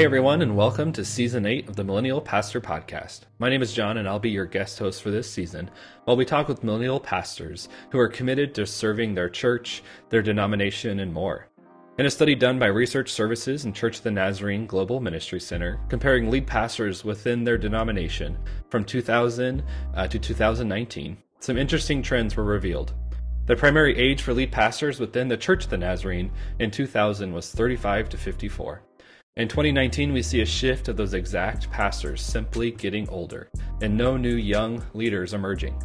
hey everyone, and welcome to season 8 of the Millennial Pastor Podcast. My name is Jon, and I'll be your guest host for this season while we talk with millennial pastors who are committed to serving their church, their denomination, and more. In a study done by Research Services and Church of the Nazarene Global Ministry Center, comparing lead pastors within their denomination from 2000 uh, to 2019, some interesting trends were revealed. The primary age for lead pastors within the Church of the Nazarene in 2000 was 35 to 54. In 2019, we see a shift of those exact pastors simply getting older and no new young leaders emerging.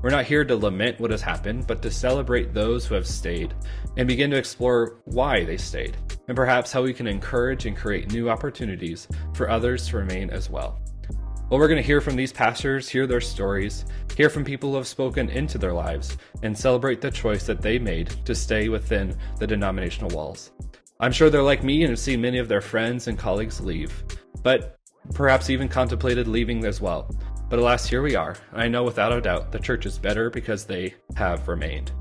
We're not here to lament what has happened, but to celebrate those who have stayed and begin to explore why they stayed, and perhaps how we can encourage and create new opportunities for others to remain as well. Well, we're going to hear from these pastors, hear their stories, hear from people who have spoken into their lives, and celebrate the choice that they made to stay within the denominational walls. I'm sure they're like me and have seen many of their friends and colleagues leave, but perhaps even contemplated leaving as well. But alas, here we are. And I know without a doubt the church is better because they have remained.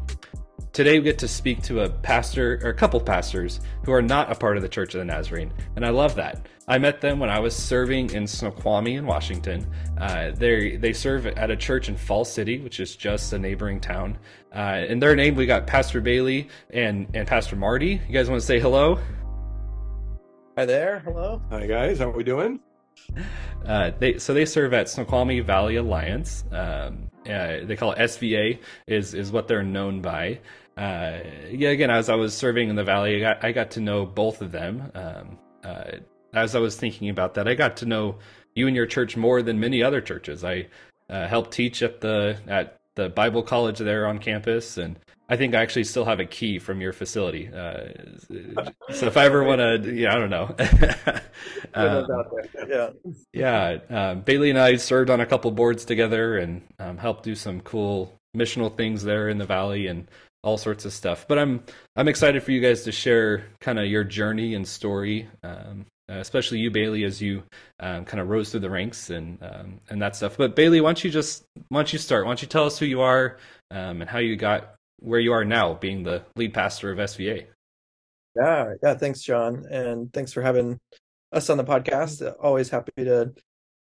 Today we get to speak to a pastor or a couple pastors who are not a part of the Church of the Nazarene, and I love that. I met them when I was serving in Snoqualmie in Washington. Uh, they they serve at a church in Fall City, which is just a neighboring town. Uh, in their name, we got Pastor Baly and and Pastor Marty. You guys want to say hello? Hi there. Hello. Hi guys. How are we doing? Uh, they so they serve at Snoqualmie Valley Alliance. Um, uh, they call it SVA is is what they're known by uh, yeah, again, as I was serving in the valley, I got, I got to know both of them. Um, uh, as I was thinking about that, I got to know you and your church more than many other churches. I uh, helped teach at the at the Bible college there on campus, and I think I actually still have a key from your facility. Uh, so if I ever want to, yeah, I don't know. um, yeah, yeah. Um, Baly and I served on a couple boards together and um, helped do some cool missional things there in the valley, and all sorts of stuff. But I'm I'm excited for you guys to share kind of your journey and story, um, uh, especially you, Baly, as you um, kind of rose through the ranks and um, and that stuff. But Baly, why don't you just why don't you start? Why don't you tell us who you are um, and how you got where you are now, being the lead pastor of SVA? Yeah, yeah. Thanks, Jon, and thanks for having us on the podcast. Always happy to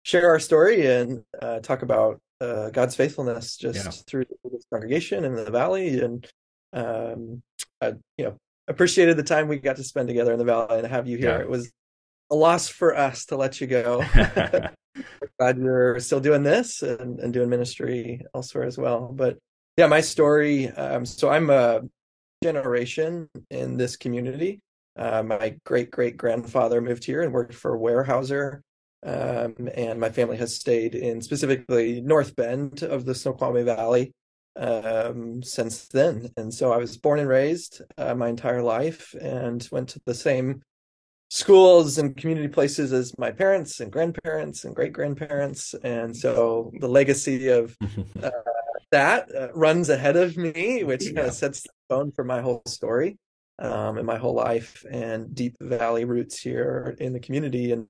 share our story and uh, talk about uh, God's faithfulness just yeah. through this congregation in the valley and um, I, you know, appreciated the time we got to spend together in the valley and have you here. Yeah. It was a loss for us to let you go. glad you're still doing this and, and, doing ministry elsewhere as well. But yeah, my story. Um, so I'm a generation in this community. Uh, my great great grandfather moved here and worked for Weyerhaeuser. Um, and my family has stayed in specifically North Bend of the Snoqualmie Valley um, since then. And so I was born and raised uh, my entire life and went to the same schools and community places as my parents and grandparents and great grandparents. And so the legacy of uh, that uh, runs ahead of me, which kind of sets the tone for my whole story um, and my whole life and deep valley roots here in the community. And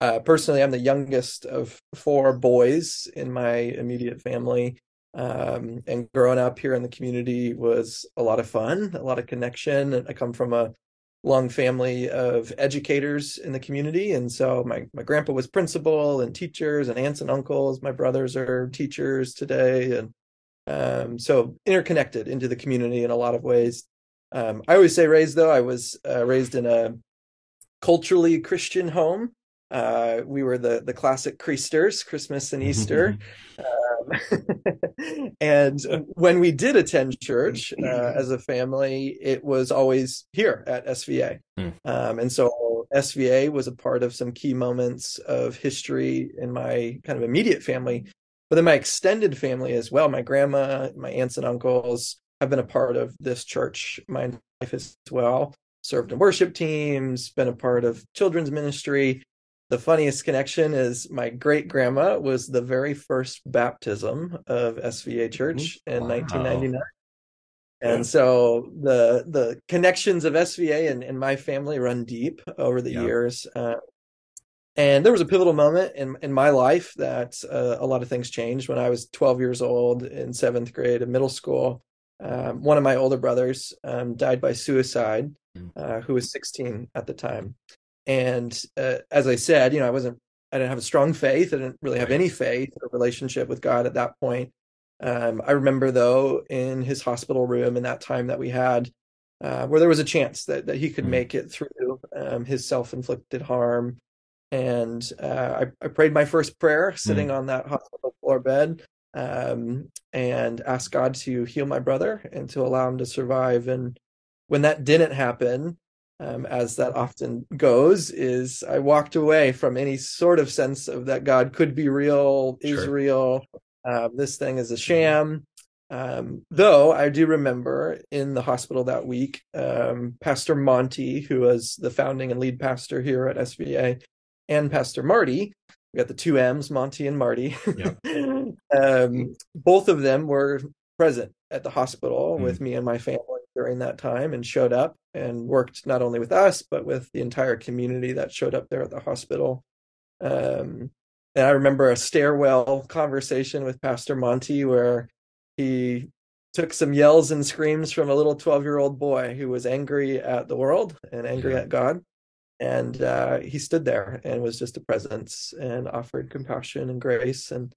uh, personally, I'm the youngest of four boys in my immediate family. Um, and growing up here in the community was a lot of fun, a lot of connection. I come from a long family of educators in the community, and so my my grandpa was principal and teachers and aunts and uncles. My brothers are teachers today, and um, so interconnected into the community in a lot of ways. Um, I always say raised though. I was uh, raised in a culturally Christian home. Uh, we were the the classic Creasters, Christmas and Easter. and when we did attend church uh, as a family, it was always here at SVA. Mm. Um, and so SVA was a part of some key moments of history in my kind of immediate family, but then my extended family as well. My grandma, my aunts and uncles have been a part of this church my life as well. Served in worship teams, been a part of children's ministry, the funniest connection is my great grandma was the very first baptism of SVA Church in wow. 1999. And so the the connections of SVA and, and my family run deep over the years. Uh, and there was a pivotal moment in in my life that uh, a lot of things changed when I was 12 years old in seventh grade in middle school. Um, one of my older brothers um, died by suicide, mm. uh, who was 16 at the time and uh, as I said, you know, I wasn't, I didn't have a strong faith. I didn't really have any faith or relationship with God at that point. Um, I remember though in his hospital room in that time that we had, uh, where there was a chance that that he could mm-hmm. make it through um, his self-inflicted harm, and uh, I, I, prayed my first prayer sitting mm-hmm. on that hospital floor bed, um, and asked God to heal my brother and to allow him to survive. And when that didn't happen, um, as that often goes, is I walked away from any sort of sense of that God could be real, sure. is real. Um, this thing is a sham. Um, though I do remember in the hospital that week, um, Pastor Monty, who was the founding and lead pastor here at SVA, and Pastor Marty, we got the two M's, Monty and Marty. Yep. um, both of them were present at the hospital mm. with me and my family during that time and showed up and worked not only with us but with the entire community that showed up there at the hospital. Um, and I remember a stairwell conversation with Pastor Monty where he took some yells and screams from a little 12 year old boy who was angry at the world and angry yeah. at God and uh, he stood there and was just a presence and offered compassion and grace and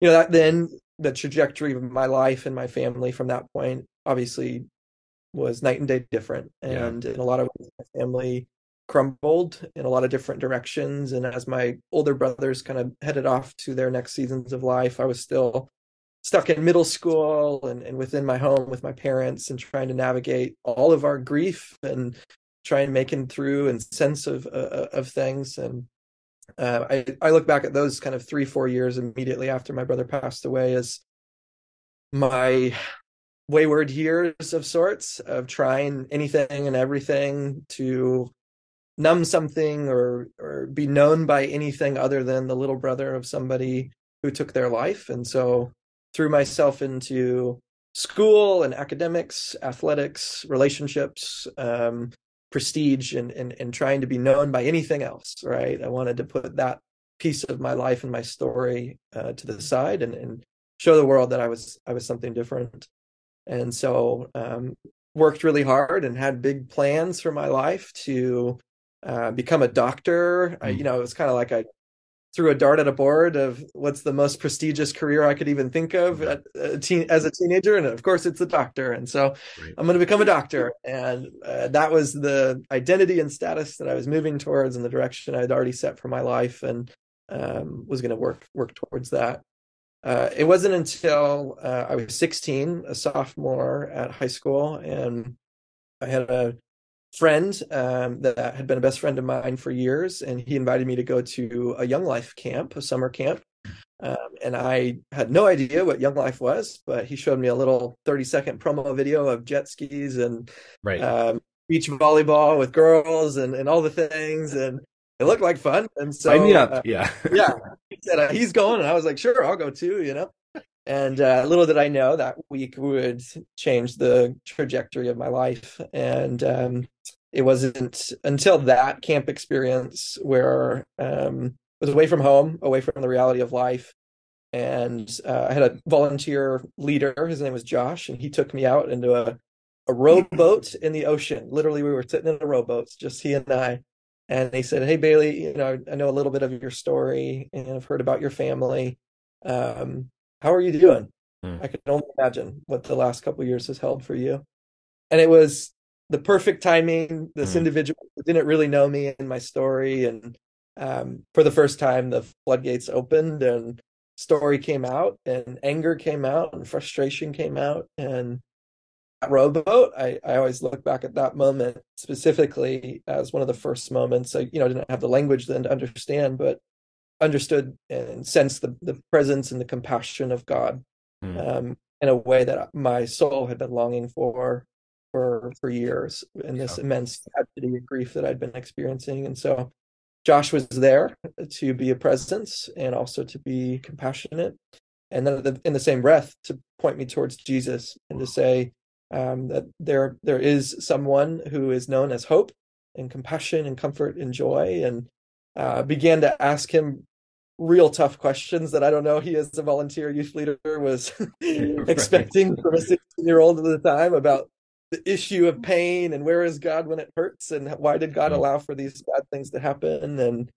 you know that then the trajectory of my life and my family from that point obviously was night and day different and yeah. in a lot of ways my family crumbled in a lot of different directions and as my older brothers kind of headed off to their next seasons of life i was still stuck in middle school and, and within my home with my parents and trying to navigate all of our grief and try trying making through and sense of uh, of things and uh, I I look back at those kind of three four years immediately after my brother passed away as my wayward years of sorts of trying anything and everything to numb something or or be known by anything other than the little brother of somebody who took their life. And so threw myself into school and academics athletics relationships um, prestige and, and and trying to be known by anything else right? I wanted to put that piece of my life and my story uh, to the side and, and show the world that i was i was something different and so um, worked really hard and had big plans for my life to uh, become a doctor. I, you know it was kind of like i threw a dart at a board of what's the most prestigious career I could even think of at a teen, as a teenager, and of course it's a doctor. And so right. I'm going to become a doctor, and uh, that was the identity and status that I was moving towards, and the direction I had already set for my life, and um, was going to work work towards that. Uh, it wasn't until uh, I was 16, a sophomore at high school, and I had a friend um, that had been a best friend of mine for years, and he invited me to go to a Young Life camp, a summer camp. Um, and I had no idea what Young Life was, but he showed me a little 30 second promo video of jet skis and right. um, beach volleyball with girls and, and all the things. And it looked like fun. And so, Sign me up. Uh, yeah. yeah. He said, uh, he's going. And I was like, sure, I'll go too, you know? And uh, little did I know that week would change the trajectory of my life. And um, it wasn't until that camp experience where um, I was away from home, away from the reality of life. And uh, I had a volunteer leader. His name was Josh, and he took me out into a, a rowboat in the ocean. Literally, we were sitting in the rowboats, just he and I. And he said, "Hey Baly, you know, I know a little bit of your story, and I've heard about your family. Um, how are you doing? Hmm. I can only imagine what the last couple years has held for you. And it was the perfect timing. This hmm. individual didn't really know me and my story, and um, for the first time, the floodgates opened and story came out, and anger came out, and frustration came out, and rowboat I, I always look back at that moment specifically as one of the first moments i you know didn't have the language then to understand but understood and sensed the, the presence and the compassion of God mm. um, in a way that my soul had been longing for for for years in this yeah. immense tragedy and grief that I'd been experiencing. And so Josh was there to be a presence and also to be compassionate. And then in the same breath to point me towards Jesus and to say um, that there there is someone who is known as hope and compassion and comfort and joy and uh, began to ask him real tough questions that I don't know he as a volunteer youth leader was right. expecting from a 16 year old at the time about the issue of pain and where is God when it hurts and why did God mm-hmm. allow for these bad things to happen? And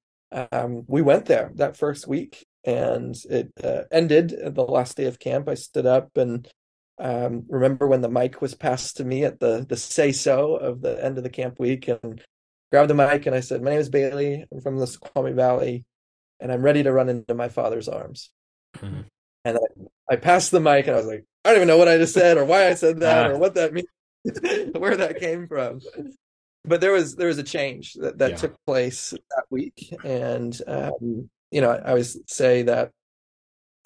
um, we went there that first week and it uh, ended the last day of camp. I stood up and um, remember when the mic was passed to me at the the say so of the end of the camp week and grabbed the mic and I said, "My name is Baly. I'm from the Snoqualmie Valley, and I'm ready to run into my father's arms." Mm-hmm. And I, I, passed the mic and I was like, "I don't even know what I just said or why I said that or what that means, where that came from." But there was there was a change that that yeah. took place that week, and um, you know, I always say that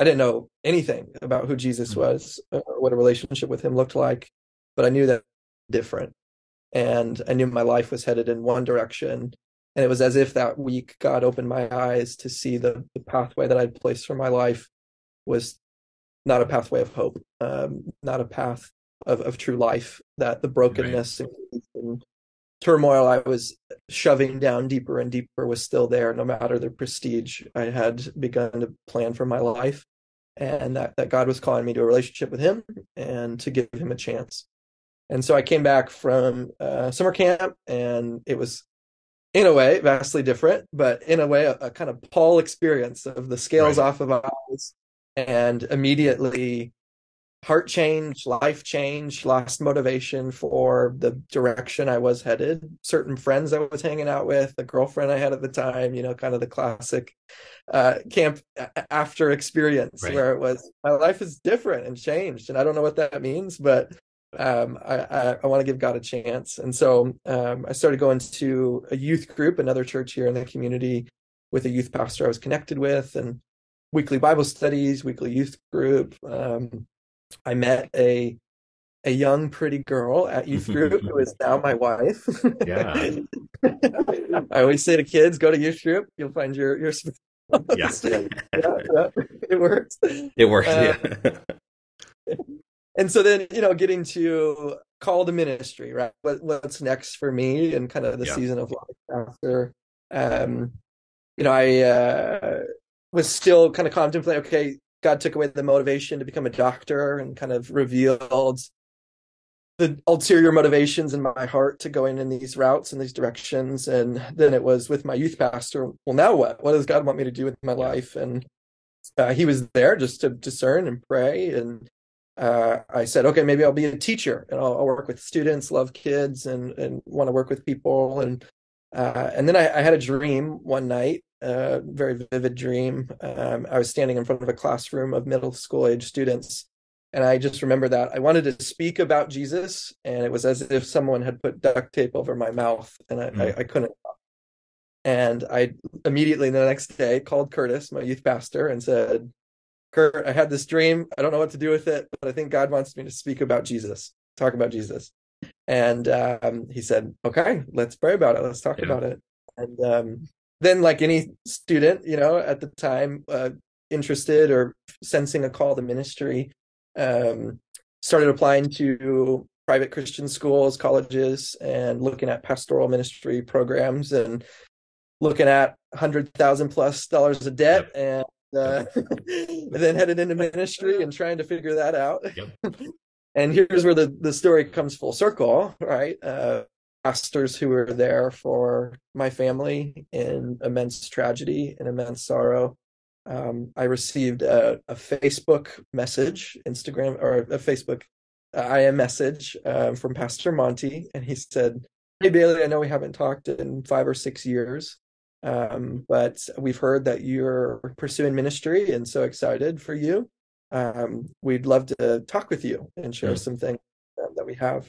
I didn't know anything about who Jesus mm-hmm. was or what a relationship with him looked like, but I knew that different. And I knew my life was headed in one direction. And it was as if that week God opened my eyes to see the, the pathway that I'd placed for my life was not a pathway of hope, um, not a path of, of true life, that the brokenness right. and, and turmoil I was shoving down deeper and deeper was still there, no matter the prestige I had begun to plan for my life. And that, that God was calling me to a relationship with Him and to give Him a chance. And so I came back from uh, summer camp, and it was, in a way, vastly different, but in a way, a, a kind of Paul experience of the scales right. off of eyes, and immediately heart change, life change, lost motivation for the direction I was headed. Certain friends I was hanging out with, the girlfriend I had at the time, you know, kind of the classic uh, camp after experience right. where it was my life is different and changed, and I don't know what that means, but um, I, I, I want to give God a chance. And so um, I started going to a youth group, another church here in the community, with a youth pastor I was connected with, and weekly Bible studies, weekly youth group. Um, I met a a young pretty girl at youth group who is now my wife. Yeah. I always say to kids, go to youth group, you'll find your your yes. yeah, yeah, it works. It works. Uh, yeah. and so then, you know, getting to call the ministry, right? What, what's next for me and kind of the yeah. season of life after um you know, I uh was still kind of contemplating, okay, God took away the motivation to become a doctor and kind of revealed the ulterior motivations in my heart to going in these routes and these directions. And then it was with my youth pastor. Well, now what? What does God want me to do with my life? And uh, he was there just to discern and pray. And uh, I said, okay, maybe I'll be a teacher and I'll, I'll work with students, love kids, and and want to work with people. And uh, and then I, I, had a dream one night a very vivid dream. Um, I was standing in front of a classroom of middle school age students, and I just remember that I wanted to speak about Jesus, and it was as if someone had put duct tape over my mouth, and I, mm. I, I couldn't. And I immediately the next day called Curtis, my youth pastor, and said, "Kurt, I had this dream. I don't know what to do with it, but I think God wants me to speak about Jesus, talk about Jesus." And um, he said, "Okay, let's pray about it. Let's talk yeah. about it." And um, then like any student you know at the time uh, interested or sensing a call to ministry um, started applying to private christian schools colleges and looking at pastoral ministry programs and looking at 100000 plus dollars of debt yep. and uh, and then headed into ministry and trying to figure that out yep. and here's where the, the story comes full circle right uh, pastors who were there for my family in immense tragedy and immense sorrow. Um, I received a, a, Facebook message, Instagram, or a Facebook uh, IM message uh, from Pastor Monty, and he said, "Hey Baly, I know we haven't talked in five or six years, um, but we've heard that you're pursuing ministry, and so excited for you. Um, we'd love to talk with you and share mm-hmm. some things that we have."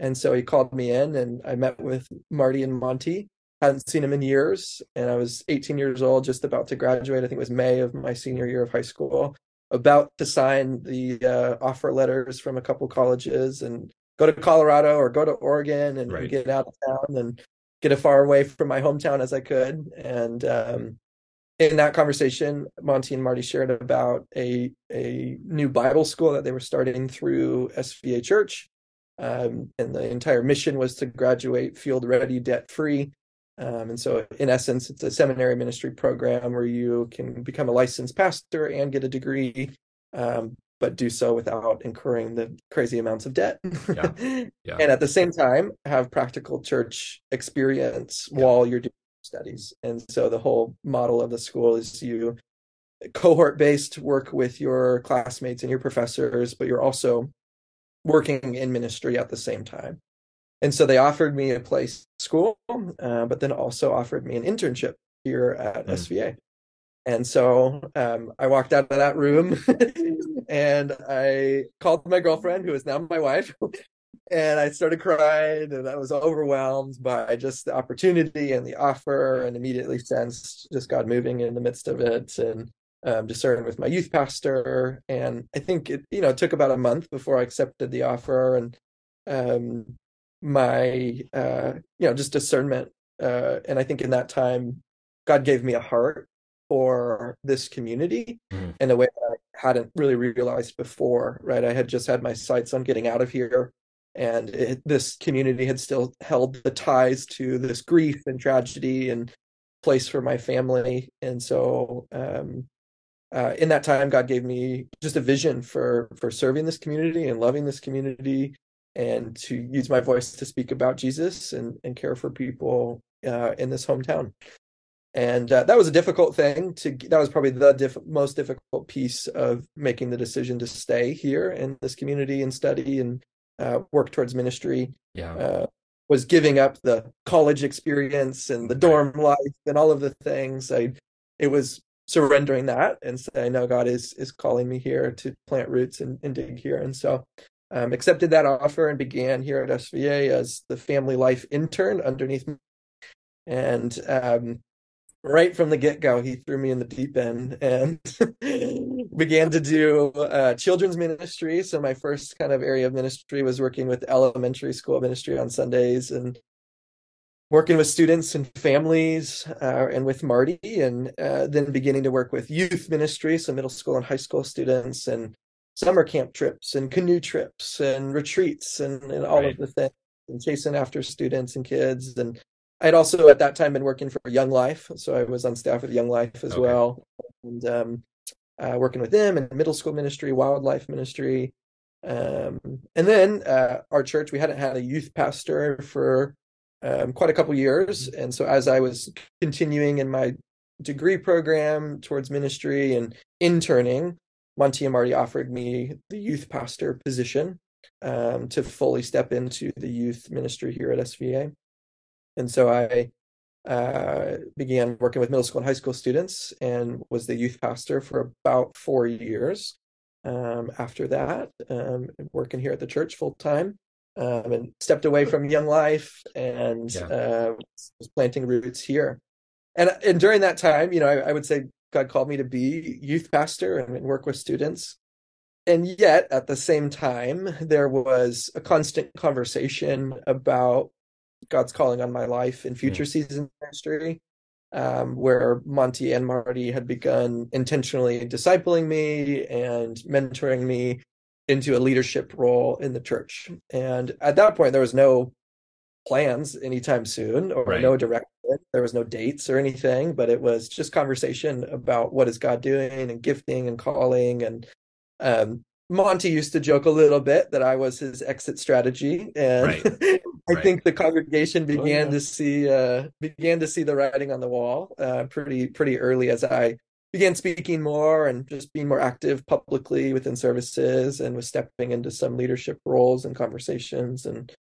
And so he called me in and I met with Marty and Monty. Hadn't seen him in years. And I was 18 years old, just about to graduate. I think it was May of my senior year of high school, about to sign the uh, offer letters from a couple colleges and go to Colorado or go to Oregon and, right. get out of town and get as far away from my hometown as I could. And um, in that conversation, Monty and Marty shared about a a new Bible school that they were starting through SVA Church, um, and the entire mission was to graduate field ready, debt free. Um, and so, in essence, it's a seminary ministry program where you can become a licensed pastor and get a degree, um, but do so without incurring the crazy amounts of debt. Yeah. Yeah. and at the same time, have practical church experience Yeah. while you're doing studies. And so the whole model of the school is you cohort based work with your classmates and your professors, but you're also working in ministry at the same time. And so they offered me a place school, uh, but then also offered me an internship here at Mm. SVA. And so um, I walked out of that room and I called my girlfriend, who is now my wife, and I started crying and I was overwhelmed by just the opportunity and the offer and immediately sensed just God moving in the midst of it and um, discerned with my youth pastor. And I think it, you know, it took about a month before I accepted the offer and um, my, uh, you know, just discernment. Uh, and I think in that time, God gave me a heart for this community Mhm. in a way that I hadn't really realized before, right? I had just had my sights on getting out of here, and it, this community had still held the ties to this grief and tragedy and place for my family. And so, um, uh, in that time, God gave me just a vision for for serving this community and loving this community, and to use my voice to speak about Jesus and and care for people uh, in this hometown and uh, that was a difficult thing to that was probably the diff- most difficult piece of making the decision to stay here in this community and study and uh, work towards ministry Yeah. uh, was giving up the college experience and the dorm life and all of the things. I it was surrendering that and saying no god is is calling me here to plant roots and, and dig here. And so um, accepted that offer and began here at sva as the family life intern underneath me. And um, right from the get-go he threw me in the deep end and began to do uh, children's ministry so my first kind of area of ministry was working with elementary school ministry on sundays and working with students and families uh, and with marty and uh, then beginning to work with youth ministry so middle school and high school students and summer camp trips and canoe trips and retreats and, and all Right. of the things and chasing after students and kids and I'd also at that time been working for Young Life, so I was on staff with Young Life as Okay. well, and um, uh, working with them in middle school ministry, WyldLife ministry, um, and then uh, our church. We hadn't had a youth pastor for um, quite a couple years, and so as I was continuing in my degree program towards ministry and interning, Monty and Marty offered me the youth pastor position um, to fully step into the youth ministry here at SVA and so I uh, began working with middle school and high school students and was the youth pastor for about four years. Um, after that, um, working here at the church full time, um, and stepped away from Young Life and Yeah. uh, was planting roots here. And and during that time, you know, I, I would say God called me to be youth pastor and, and work with students. And yet, at the same time, there was a constant conversation about God's calling on my life in future season ministry, um, where Monty and Marty had begun intentionally discipling me and mentoring me into a leadership role in the church. And at that point, there was no plans anytime soon or Right. no direction. There was no dates or anything, but it was just conversation about what is God doing and gifting and calling. And um, Monty used to joke a little bit that I was his exit strategy, and Right. I Right. think the congregation began yeah. to see uh, began to see the writing on the wall uh, pretty pretty early as I began speaking more and just being more active publicly within services and was stepping into some leadership roles and conversations and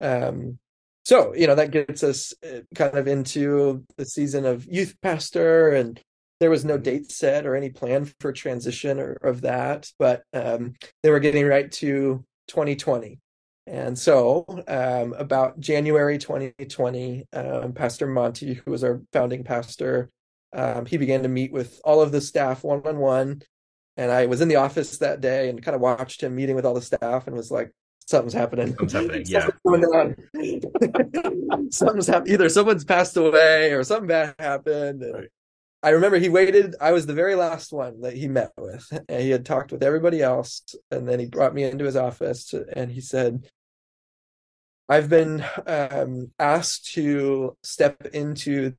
um, so you know that gets us uh, kind of into the season of youth pastor and there was no date set or any plan for transition or of that but um, they were getting right to 2020 and so um, about january 2020 um, pastor monty who was our founding pastor um, he began to meet with all of the staff one-on-one and i was in the office that day and kind of watched him meeting with all the staff and was like something's happening Something's happening, yeah. Something's going on. something's happened either someone's passed away or something bad happened and Right. I remember he waited i was the very last one that he met with and he had talked with everybody else and then he brought me into his office and he said i've been um, asked to step into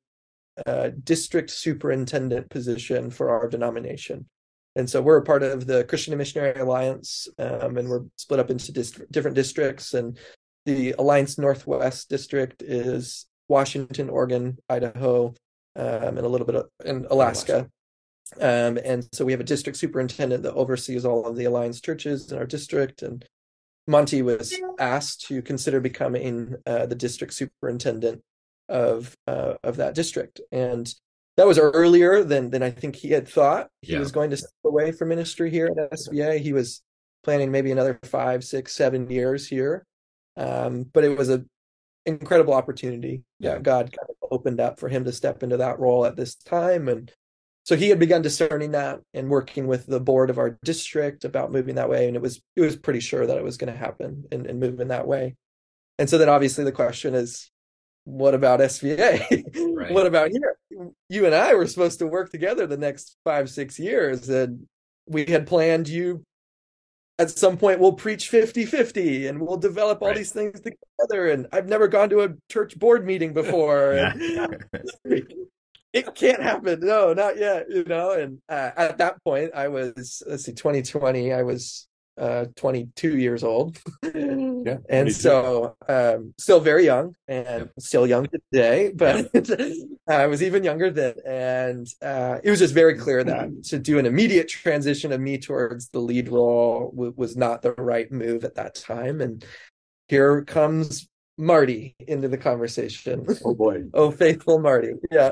a district superintendent position for our denomination And so we're a part of the Christian and Missionary Alliance, um, and we're split up into dist- different districts. And the Alliance Northwest district is Washington, Oregon, Idaho, um, and a little bit of in Alaska. Um, and so we have a district superintendent that oversees all of the Alliance churches in our district. And Monty was asked to consider becoming uh, the district superintendent of uh, of that district, and that was earlier than than I think he had thought. He yeah. was going to step away from ministry here at SVA. He was planning maybe another five, six, seven years here, um, but it was a incredible opportunity yeah. that God kind of opened up for him to step into that role at this time. And so he had begun discerning that and working with the board of our district about moving that way. And it was it was pretty sure that it was going to happen and, and move in that way. And so then obviously the question is, what about SVA? Right. what about here? You and I were supposed to work together the next five, six years. And we had planned you at some point we'll preach 50 50 and we'll develop all right. these things together. And i've never gone to a church board meeting before. It can't happen. No not yet you know? And uh, at that point i was let's see 2020 i was uh 22 years old. Yeah and so um still very young and yep. still young today but i was even younger then and uh it was just very clear that to do an immediate transition of me towards the lead role w- was not the right move at that time and here comes marty into the conversation. Oh boy. Oh faithful marty yeah.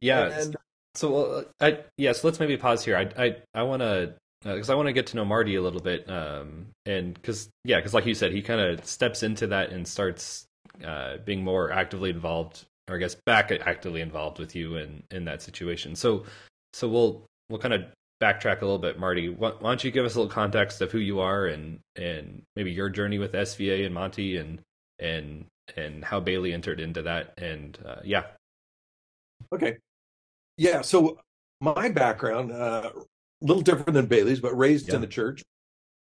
Yeah. And, so uh, I yeah, so let's maybe pause here. I I I want to because uh, I want to get to know Marty a little bit, um, and because yeah, because like you said, he kind of steps into that and starts uh, being more actively involved, or I guess back actively involved with you in in that situation. So so we'll we'll kind of backtrack a little bit, Marty. Why, why, don't you give us a little context of who you are and and maybe your journey with SVA and Monty and and and how Baly entered into that and uh, yeah. Okay. Yeah. So my background uh, little different than Baly's, but raised yeah. in the church,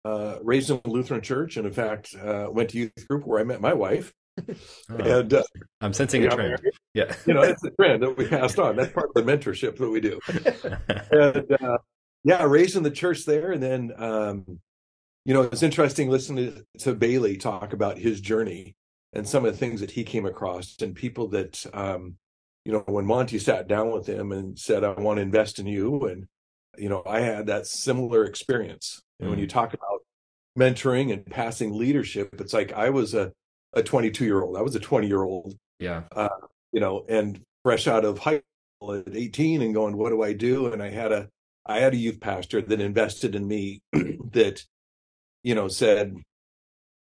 uh, raised in a Lutheran church, and in fact, uh, went to youth group where I met my wife. Oh, and uh, I'm sensing a trend. Married. Yeah, you know, it's a trend that we passed on. That's part of the mentorship that we do. and uh, yeah, raised in the church there, and then um, you know, it's interesting listening to, to, Baly talk about his journey and some of the things that he came across, and people that um, you know, when Monty sat down with him and said, "I want to invest in you," and you know, I had that similar experience. And mm. when you mm. talk about mentoring and passing leadership, it's like I was a, a 22 year old. I was a 20 year old. Yeah. Uh, you know, and fresh out of high school at 18 and going, what do I do? And I had a, I had a youth pastor that invested in me that, you know, said,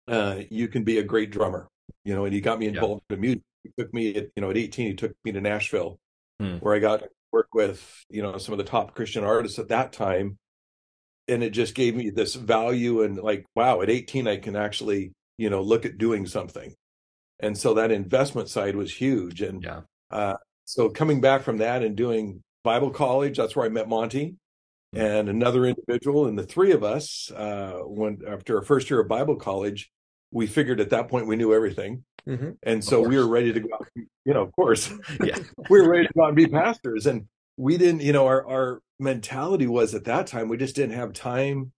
uh, you can be a great drummer, you know, and he got me involved yeah. in music. He took me at, you know, at 18, he took me to Nashville hmm. where I got work with you know some of the top christian artists at that time and it just gave me this value and like wow at 18 i can actually you know look at doing something. And so that investment side was huge and yeah. uh, so coming back from that and doing bible college that's where i met monty mm-hmm. and another individual and the three of us uh, when after our first year of bible college we figured at that point we knew everything Mm-hmm. And so we were ready to go, out, you know, of course, yeah, we were ready to go out and be pastors. And we didn't, you know, our, our mentality was at that time, we just didn't have time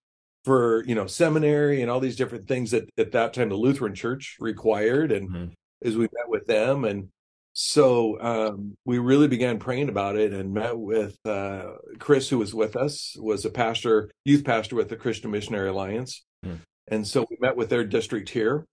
for, you know, seminary and all these different things that at that time the Lutheran church required. And mm-hmm. as we met with them and so um, we really began praying about it and met with uh, Chris, who was with us, was a pastor, youth pastor with the Christian Missionary Alliance. Mm. And so we met with their district here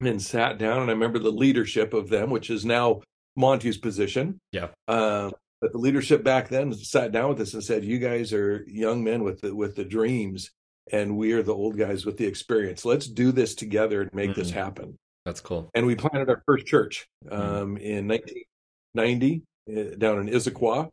and sat down and i remember the leadership of them which is now monty's position yeah uh, but the leadership back then sat down with us and said you guys are young men with the with the dreams and we are the old guys with the experience let's do this together and make mm-hmm. this happen that's cool and we planted our first church mm-hmm. um, mm-hmm. in 1990 uh, down in issaquah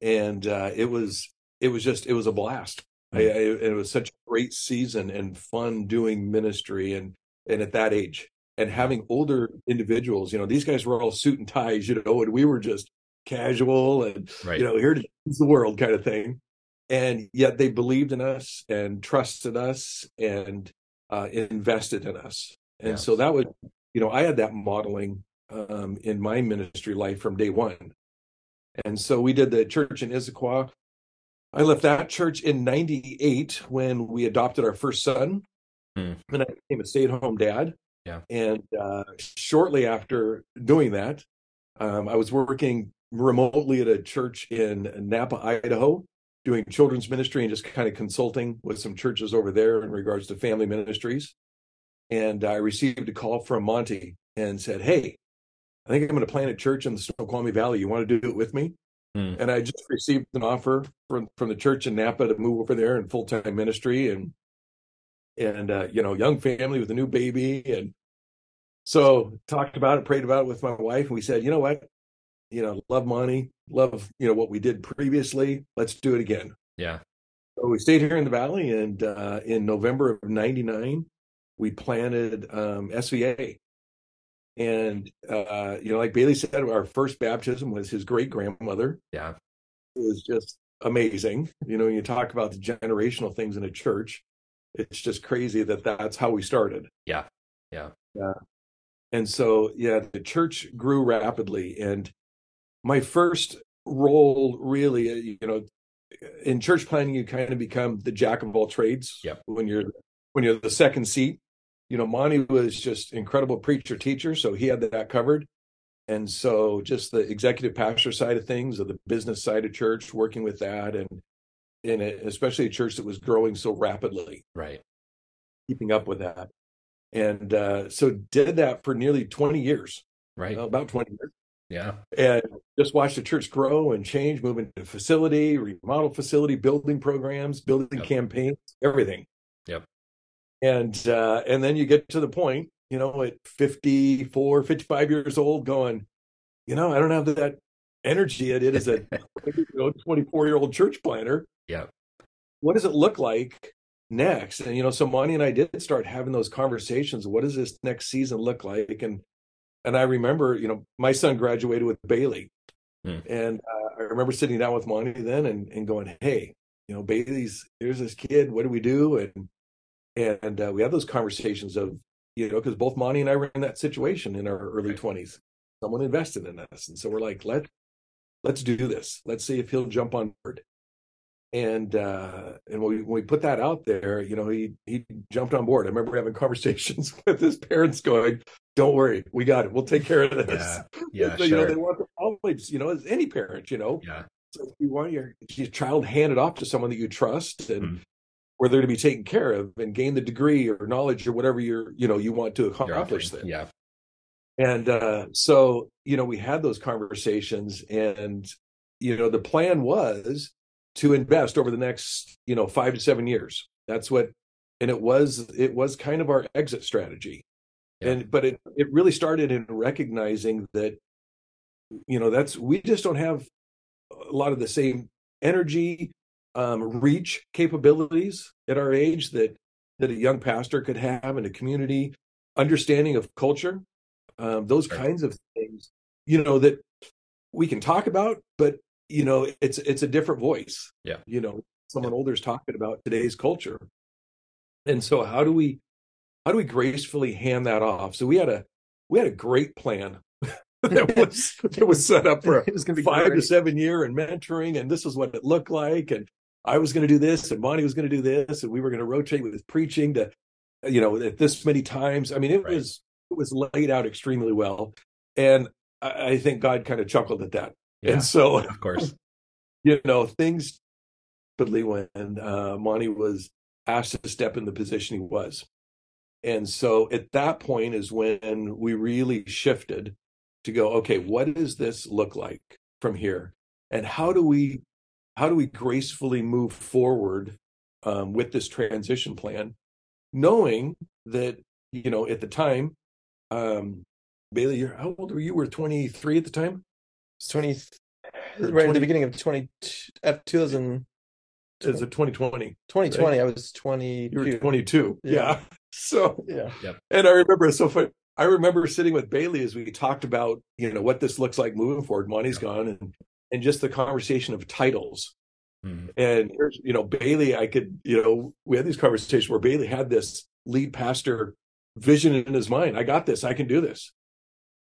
and uh, it was it was just it was a blast mm-hmm. I, I, it was such a great season and fun doing ministry and and at that age and having older individuals you know these guys were all suit and ties you know and we were just casual and right. you know here to change the world kind of thing and yet they believed in us and trusted us and uh, invested in us and yeah. so that was you know i had that modeling um, in my ministry life from day one and so we did the church in issaquah I left that church in 98 when we adopted our first son. Hmm. And I became a stay at home dad. Yeah. And uh, shortly after doing that, um, I was working remotely at a church in Nampa, Idaho, doing children's ministry and just kind of consulting with some churches over there in regards to family ministries. And I received a call from Monty and said, Hey, I think I'm going to plant a church in the Snoqualmie Valley. You want to do it with me? Hmm. And I just received an offer from from the church in Nampa to move over there in full time ministry and and uh, you know young family with a new baby and so talked about it, prayed about it with my wife, and we said, you know what, you know, love Monty, love you know what we did previously. Let's do it again. Yeah. So we stayed here in the valley, and uh, in November of '99, we planted um, SVA, and uh, you know, like Baly said, our first baptism was his great grandmother. Yeah, it was just amazing. You know, you talk about the generational things in a church. It's just crazy that that's how we started. Yeah, yeah, yeah. And so, yeah, the church grew rapidly, and my first role really, uh, you know, in church planting, you kind of become the jack of all trades. Yeah. When you're when you're the second seat, you know, Monty was just incredible preacher teacher, so he had that covered. And so just the executive pastor side of things, or the business side of church, working with that and in it, especially a church that was growing so rapidly. Right. Keeping up with that. And uh, so did that for nearly 20 years. Right. Uh, about 20 years. Yeah. And just watched the church grow and change, move into facility, remodel facility, building programs, building yep. campaigns, everything. Yep and uh, and then you get to the point you know at 54 55 years old going you know i don't have that energy it is a 24 year old church planter. Yeah what does it look like next? And you know so monty and i did start having those conversations. What does this next season look like? And and i remember you know my son graduated with Baly. Hmm. and uh, i remember sitting down with monty then and, and going hey you know Baly's here's this kid. What do we do? And and uh, we had those conversations of you know because both Monty and I were in that situation in our early twenties. Someone invested in us, and so we're like, let let's do this. Let's see if he'll jump on board. And uh, and when we, when we put that out there, you know, he he jumped on board. I remember having conversations with his parents, going, "Don't worry, we got it. We'll take care of this." Yeah, yeah so, sure. You know, they want the knowledge, you know, as any parent, you know. Yeah. So you want your, your child handed off to someone that you trust and mm where they're to be taken care of and gain the degree or knowledge or whatever you're you know you want to accomplish there yeah and uh, so you know we had those conversations and you know the plan was to invest over the next you know five to seven years. That's what and it was it was kind of our exit strategy. Yeah. and but it it really started in recognizing that you know that's we just don't have a lot of the same energy um, reach capabilities at our age that that a young pastor could have in a community, understanding of culture, um, those kinds of things, you know, that we can talk about, but you know, it's it's a different voice. Yeah, you know, someone yeah. older is talking about today's culture, and so how do we how do we gracefully hand that off? So we had a we had a great plan that was that was set up for it was going to be five great. to seven year and mentoring, and this is what it looked like, and I was going to do this and Monty was going to do this and we were going to rotate with preaching to, you know, at this many times. I mean, it right. was it was laid out extremely well, and I, I think God kind of chuckled at that. Yeah, and so, of course, you know, things. Rapidly when uh, Monty was asked to step in the position he was, and so at that point is when we really shifted to go, okay, what does this look like from here, and how do we how do we gracefully move forward um, with this transition plan, knowing that you know at the time, um, Baly, you're, how old were you? Were 23 at the time? It's 20, right 20, at the beginning of 20 at 2000. Is it 2020? 2020. Right? I was 20. You were 22. Yeah. yeah. So yeah. Yep. And I remember so I remember sitting with Baly as we talked about you know what this looks like moving forward. Monty's yep. gone, and and just the conversation of titles. Mm-hmm. And here's, you know, Baly, I could, you know, we had these conversations where Baly had this lead pastor vision in his mind. I got this. I can do this.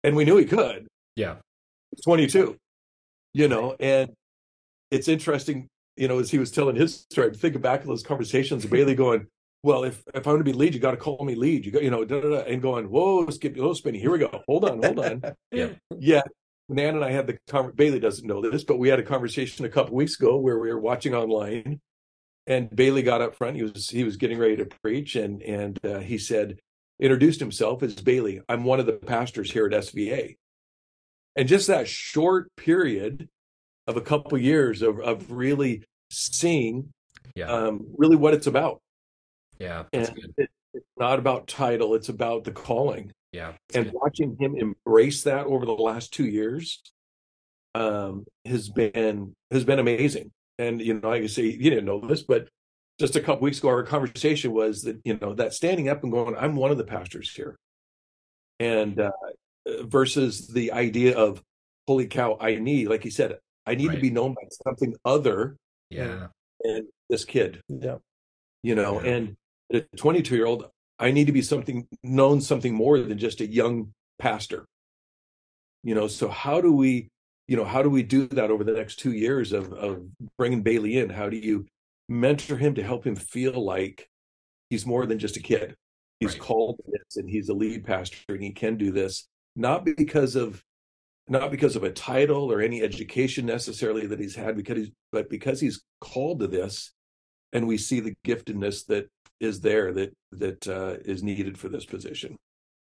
And we knew he could. Yeah. 22, you know, and it's interesting you know, as he was telling his story, I'm thinking back to those conversations, Baly going, well, if if I want to be lead, you got to call me lead. You got, you know, da, da, da, and going, whoa, skip, a little spinny. Here we go. Hold on, hold on. yeah, yeah. Nan and I had the con- Baly doesn't know this, but we had a conversation a couple weeks ago where we were watching online, and Baly got up front. He was he was getting ready to preach, and and uh, he said, introduced himself as Baly. I'm one of the pastors here at SVA, and just that short period of a couple years of of really seeing, yeah, um, really what it's about. Yeah, and it, it's not about title; it's about the calling. Yeah, and good. watching him embrace that over the last two years um, has been has been amazing. And you know, like I say, you didn't know this, but just a couple weeks ago, our conversation was that you know that standing up and going, "I'm one of the pastors here," and uh, versus the idea of, "Holy cow, I need," like he said, I need Right. to be known by something other yeah, than this kid Yeah. you know Yeah. and a 22 year old i need to be something known something more than just a young pastor you know so how do we you know how do we do that over the next two years of of bringing Baly in how do you mentor him to help him feel like he's more than just a kid he's Right. called this and he's a lead pastor and he can do this not because of not because of a title or any education necessarily that he's had because he's but because he's called to this and we see the giftedness that is there that that uh, is needed for this position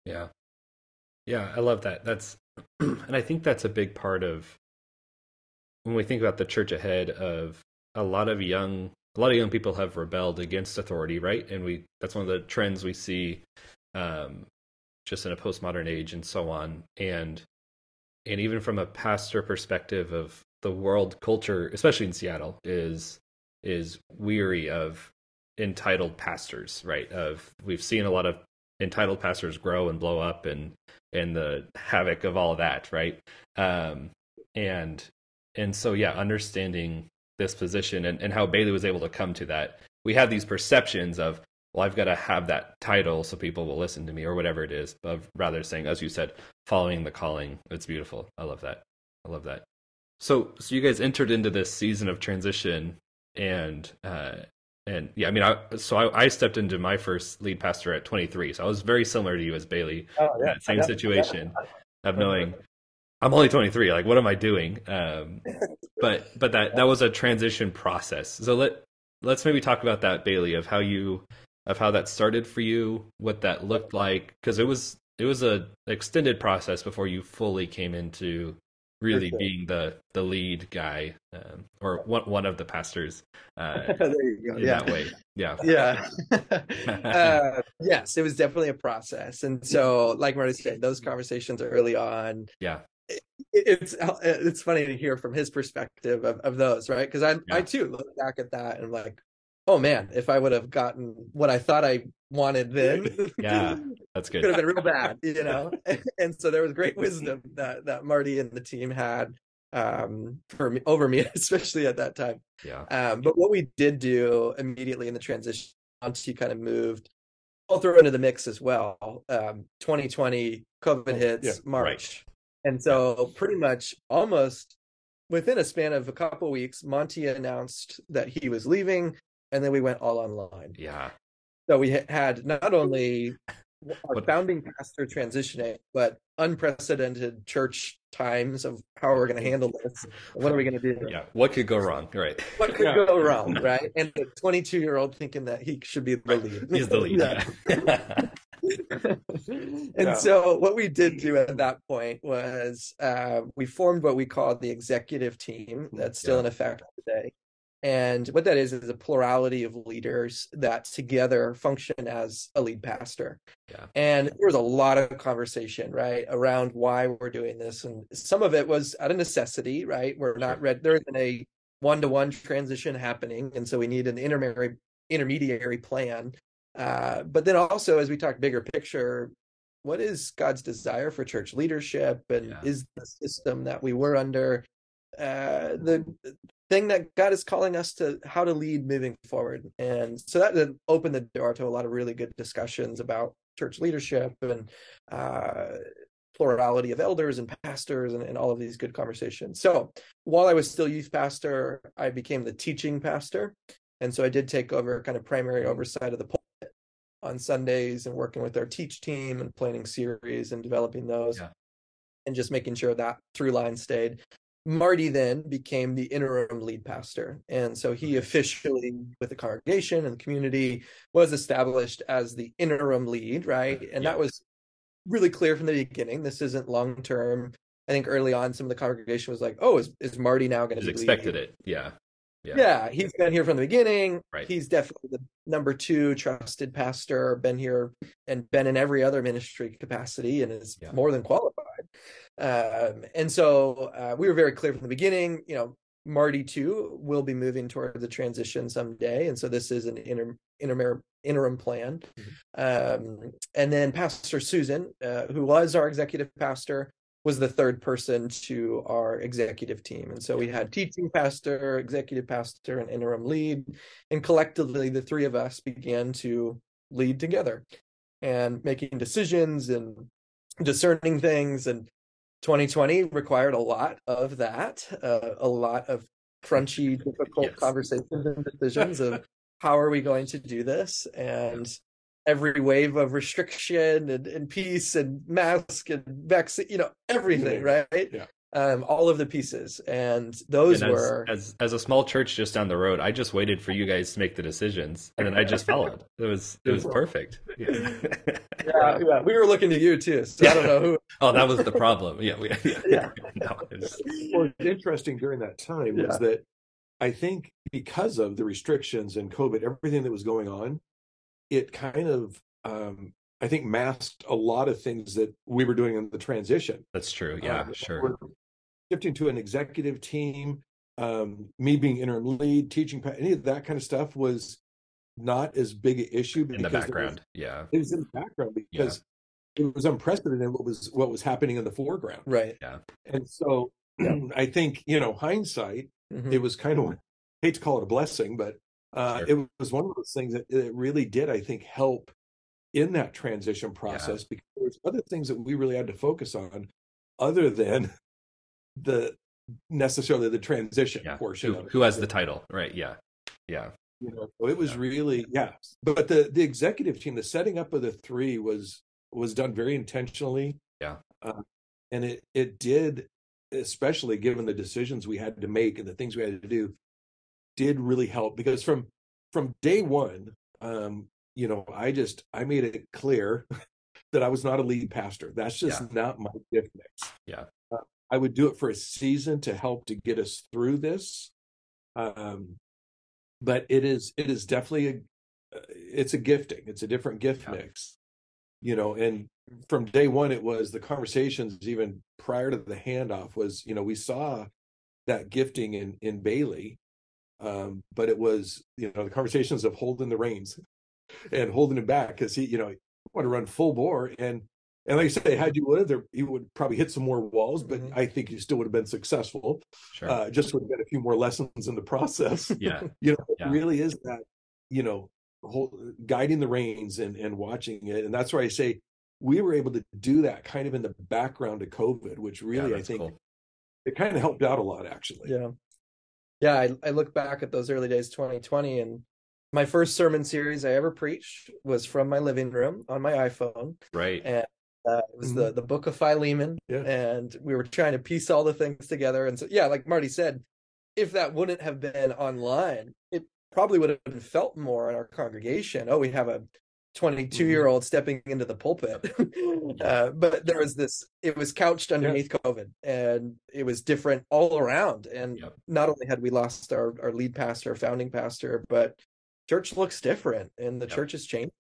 yeah, yeah. I love that. That's and I think that's a big part of when we think about the church ahead. Of a lot of young, a lot of young people have rebelled against authority, right? And we that's one of the trends we see, um, just in a postmodern age and so on. And and even from a pastor perspective of the world culture, especially in Seattle, is is weary of entitled pastors, right? Of we've seen a lot of entitled pastors grow and blow up and and the havoc of all of that, right? Um and and so yeah, understanding this position and, and how Baly was able to come to that. We have these perceptions of well, I've got to have that title so people will listen to me or whatever it is, of rather saying, as you said, following the calling. It's beautiful. I love that. I love that. So, so you guys entered into this season of transition, and uh, and yeah, I mean, I so I, I stepped into my first lead pastor at 23, so I was very similar to you as Baly, Oh, in that same situation of knowing I'm only 23. Like, what am I doing? Um, but but that that was a transition process. So let let's maybe talk about that, Baly, of how you of how that started for you, what that looked like, because it was it was a extended process before you fully came into really sure. being the the lead guy um, or one one of the pastors uh, there you go. in Yeah. that way. Yeah. yeah uh, yes it was definitely a process and so like marty said those conversations are early on Yeah. It, it's it's funny to hear from his perspective of, of those right because i i too look back at that and I'm like oh man if i would have gotten what i thought i wanted then Yeah. That's good could have been real bad you know and so there was great wisdom that that marty and the team had um for me over me especially at that time Yeah. um, but what we did do immediately in the transition, once you kind of moved, I'll throw into the mix as well. Um, 2020, COVID hits yeah, March, and so pretty much almost within a span of a couple weeks, Monty announced that he was leaving, and then we went all online. Yeah. So we had not only our What- founding pastor transitioning, but unprecedented church times of how we're going to handle this. What are we going to do? Yeah. What could go wrong? Right. what could Yeah. go wrong, right? And the 22 year old thinking that he should be the lead. He's the lead. Yeah. And Yeah. so what we did do at that point was uh, we formed what we call the executive team that's still Yeah. in effect today and what that is is a plurality of leaders that together function as a lead pastor Yeah. and there was a lot of conversation right around why we're doing this and some of it was out of necessity right we're not ready there isn't a one-to-one transition happening and so we need an intermediary intermediary plan uh, but then also, as we talk bigger picture, what is God's desire for church leadership, and Yeah. is the system that we were under uh, the thing that God is calling us to how to lead moving forward? And so that opened the door to a lot of really good discussions about church leadership and uh, plurality of elders and pastors and, and all of these good conversations. So while I was still youth pastor, I became the teaching pastor. And so I did take over kind of primary oversight of the on Sundays and working with our teach team and planning series and developing those yeah. and just making sure that through line stayed. Marty then became the interim lead pastor. And so he officially, with the congregation and the community, was established as the interim lead, right? And yeah. that was really clear from the beginning. This isn't long term. I think early on, some of the congregation was like, "Oh, is is Marty now going to?" Be?" Expected it, yeah. Yeah. Yeah, he's been here from the beginning. Right. He's definitely the number two trusted pastor. Been here and been in every other ministry capacity, and is yeah. more than qualified. Um, and so uh, we were very clear from the beginning. You know, Marty too will be moving toward the transition someday, and so this is an interim interim interim plan. Mm-hmm. Um, and then Pastor Susan, uh, who was our executive pastor, was the third person to our executive team. And so we had teaching pastor, executive pastor, and interim lead. And collectively, the three of us began to lead together and making decisions and discerning things. And 2020 required a lot of that, uh, a lot of crunchy, difficult yes. conversations and decisions of how are we going to do this? And every wave of restriction and, and peace and mask and vaccine, you know, everything, right? Yeah. Um, all of the pieces, and those and as, were as as a small church just down the road. I just waited for you guys to make the decisions, and then I just followed. It was it was perfect. Yeah. yeah, yeah, we were looking to you too. So I don't know who. oh, that was the problem. Yeah, we, yeah. yeah. no, was... Well, interesting during that time was that I think because of the restrictions and COVID, everything that was going on, it kind of, um, I think, masked a lot of things that we were doing in the transition. That's true. Yeah, um, sure. Shifting to an executive team, um, me being interim lead, teaching, any of that kind of stuff was not as big an issue. In the background, was, yeah, it was in the background because yeah. it was unprecedented what was what was happening in the foreground. Right. Yeah. And so yeah. I think you know hindsight Mm-hmm. It was kind of, I hate to call it a blessing, but uh, sure. it was one of those things that it really did, I think, help in that transition process yeah. because there's other things that we really had to focus on other than the necessarily the transition yeah. portion. Who, who has the title, right? Yeah, yeah. You know, so it was yeah. really yeah. But the the executive team, the setting up of the three was was done very intentionally. Yeah, uh, and it it did especially given the decisions we had to make and the things we had to do, did really help because from from day one, um, you know, I just I made it clear that I was not a lead pastor. That's just yeah. not my gift mix. Yeah, uh, I would do it for a season to help to get us through this. Um, but it is it is definitely a it's a gifting. It's a different gift yeah. mix, you know, and from day one it was the conversations even prior to the handoff was you know we saw that gifting in in Baly um, but it was you know the conversations of holding the reins and holding him back because he you know want to run full bore and and like I say, had you would have, he would probably hit some more walls, but mm-hmm. I think he still would have been successful. Sure. Uh, just would have been a few more lessons in the process. Yeah, you know, yeah. it really is that you know, whole, guiding the reins and and watching it, and that's why I say we were able to do that kind of in the background of COVID, which really yeah, I think cool. it kind of helped out a lot actually. Yeah. Yeah. I, I look back at those early days, 2020, and my first sermon series I ever preached was from my living room on my iPhone. Right. And uh, it was mm-hmm. the the book of Philemon, yeah. and we were trying to piece all the things together. And so, yeah, like Marty said, if that wouldn't have been online, it probably would have felt more in our congregation. Oh, we have a 22 year old stepping into the pulpit. Uh, but there was this it was couched underneath yeah. covid and it was different all around and not only had we lost our, our lead pastor founding pastor but church looks different and the church has changed.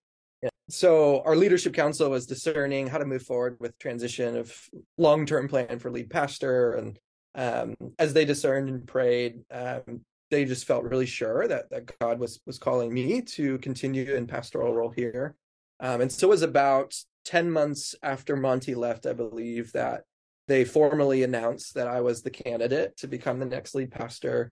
So our leadership council was discerning how to move forward with transition of long-term plan for lead pastor and um, as they discerned and prayed um, they just felt really sure that, that God was was calling me to continue in pastoral role here. Um, and so it was about 10 months after Monty left, I believe, that they formally announced that I was the candidate to become the next lead pastor,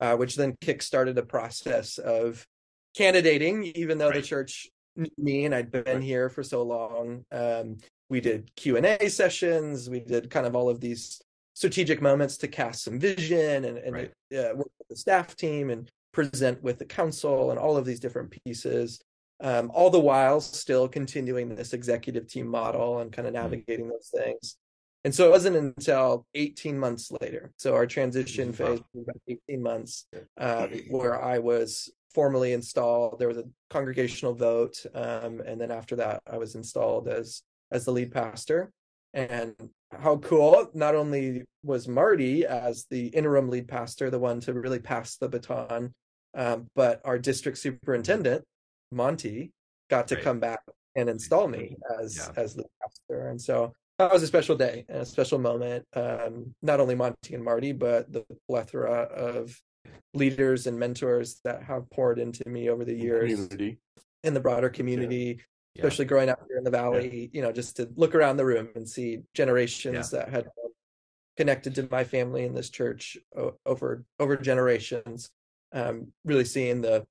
uh, which then kickstarted a process of candidating, even though right. the church knew me and I'd been right. here for so long. Um, we did q&a sessions we did kind of all of these strategic moments to cast some vision and, and right. uh, work with the staff team and present with the council and all of these different pieces um, all the while still continuing this executive team model and kind of mm-hmm. navigating those things and so it wasn't until 18 months later so our transition phase was about 18 months uh, where i was formally installed there was a congregational vote um, and then after that i was installed as as the lead pastor and how cool not only was marty as the interim lead pastor the one to really pass the baton um, but our district superintendent monty got to right. come back and install me as yeah. as lead pastor and so that was a special day and a special moment um, not only monty and marty but the plethora of leaders and mentors that have poured into me over the years community. in the broader community yeah. especially growing up here in the valley yeah. you know just to look around the room and see generations yeah. that had connected to my family in this church over over generations um, really seeing the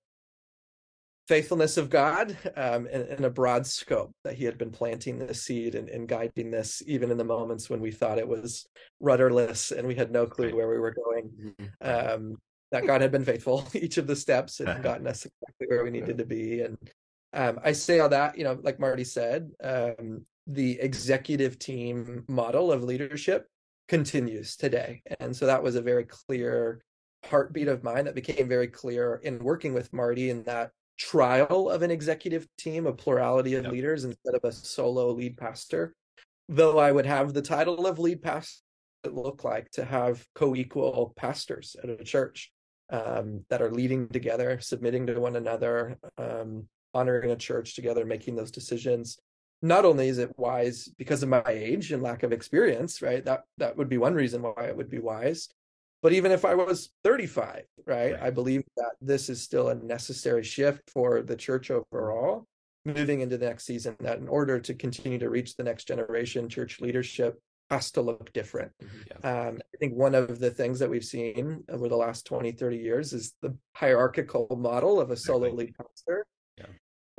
faithfulness of God um, in, in, a broad scope that He had been planting this seed and, and, guiding this, even in the moments when we thought it was rudderless and we had no clue where we were going. Mm-hmm. Um, that God had been faithful each of the steps and gotten us exactly where we needed to be. And um, I say all that, you know, like Marty said, um, the executive team model of leadership continues today. And so that was a very clear heartbeat of mine that became very clear in working with Marty in that trial of an executive team, a plurality of yep. leaders instead of a solo lead pastor. Though I would have the title of lead pastor, it look like to have co-equal pastors at a church um, that are leading together, submitting to one another, um, honoring a church together, making those decisions. Not only is it wise because of my age and lack of experience, right? That that would be one reason why it would be wise. But even if I was 35, right, right. I believe that this is still a necessary shift for the church overall, moving into the next season. That in order to continue to reach the next generation, church leadership has to look different. Mm-hmm. Yeah. Um, I think one of the things that we've seen over the last 20, 30 years is the hierarchical model of a solo lead pastor.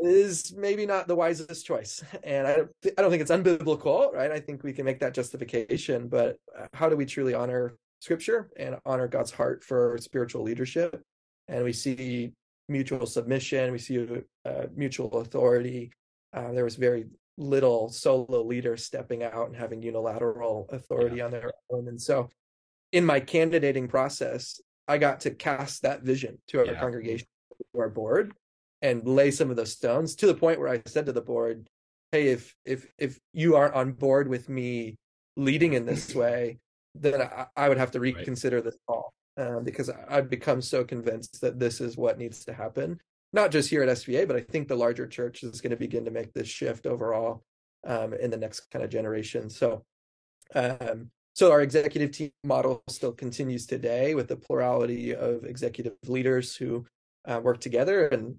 Is maybe not the wisest choice. And I don't, I don't think it's unbiblical, right? I think we can make that justification, but uh, how do we truly honor scripture and honor God's heart for spiritual leadership? And we see mutual submission, we see uh, mutual authority. Uh, there was very little solo leader stepping out and having unilateral authority yeah. on their own. And so in my candidating process, I got to cast that vision to our yeah. congregation, to our board, and lay some of those stones to the point where I said to the board, Hey, if if if you aren't on board with me leading in this way, then I, I would have to reconsider right. this call. Um, because I've become so convinced that this is what needs to happen not just here at SVA, but I think the larger church is going to begin to make this shift overall um, in the next kind of generation. So, um, so our executive team model still continues today with the plurality of executive leaders who uh, work together, and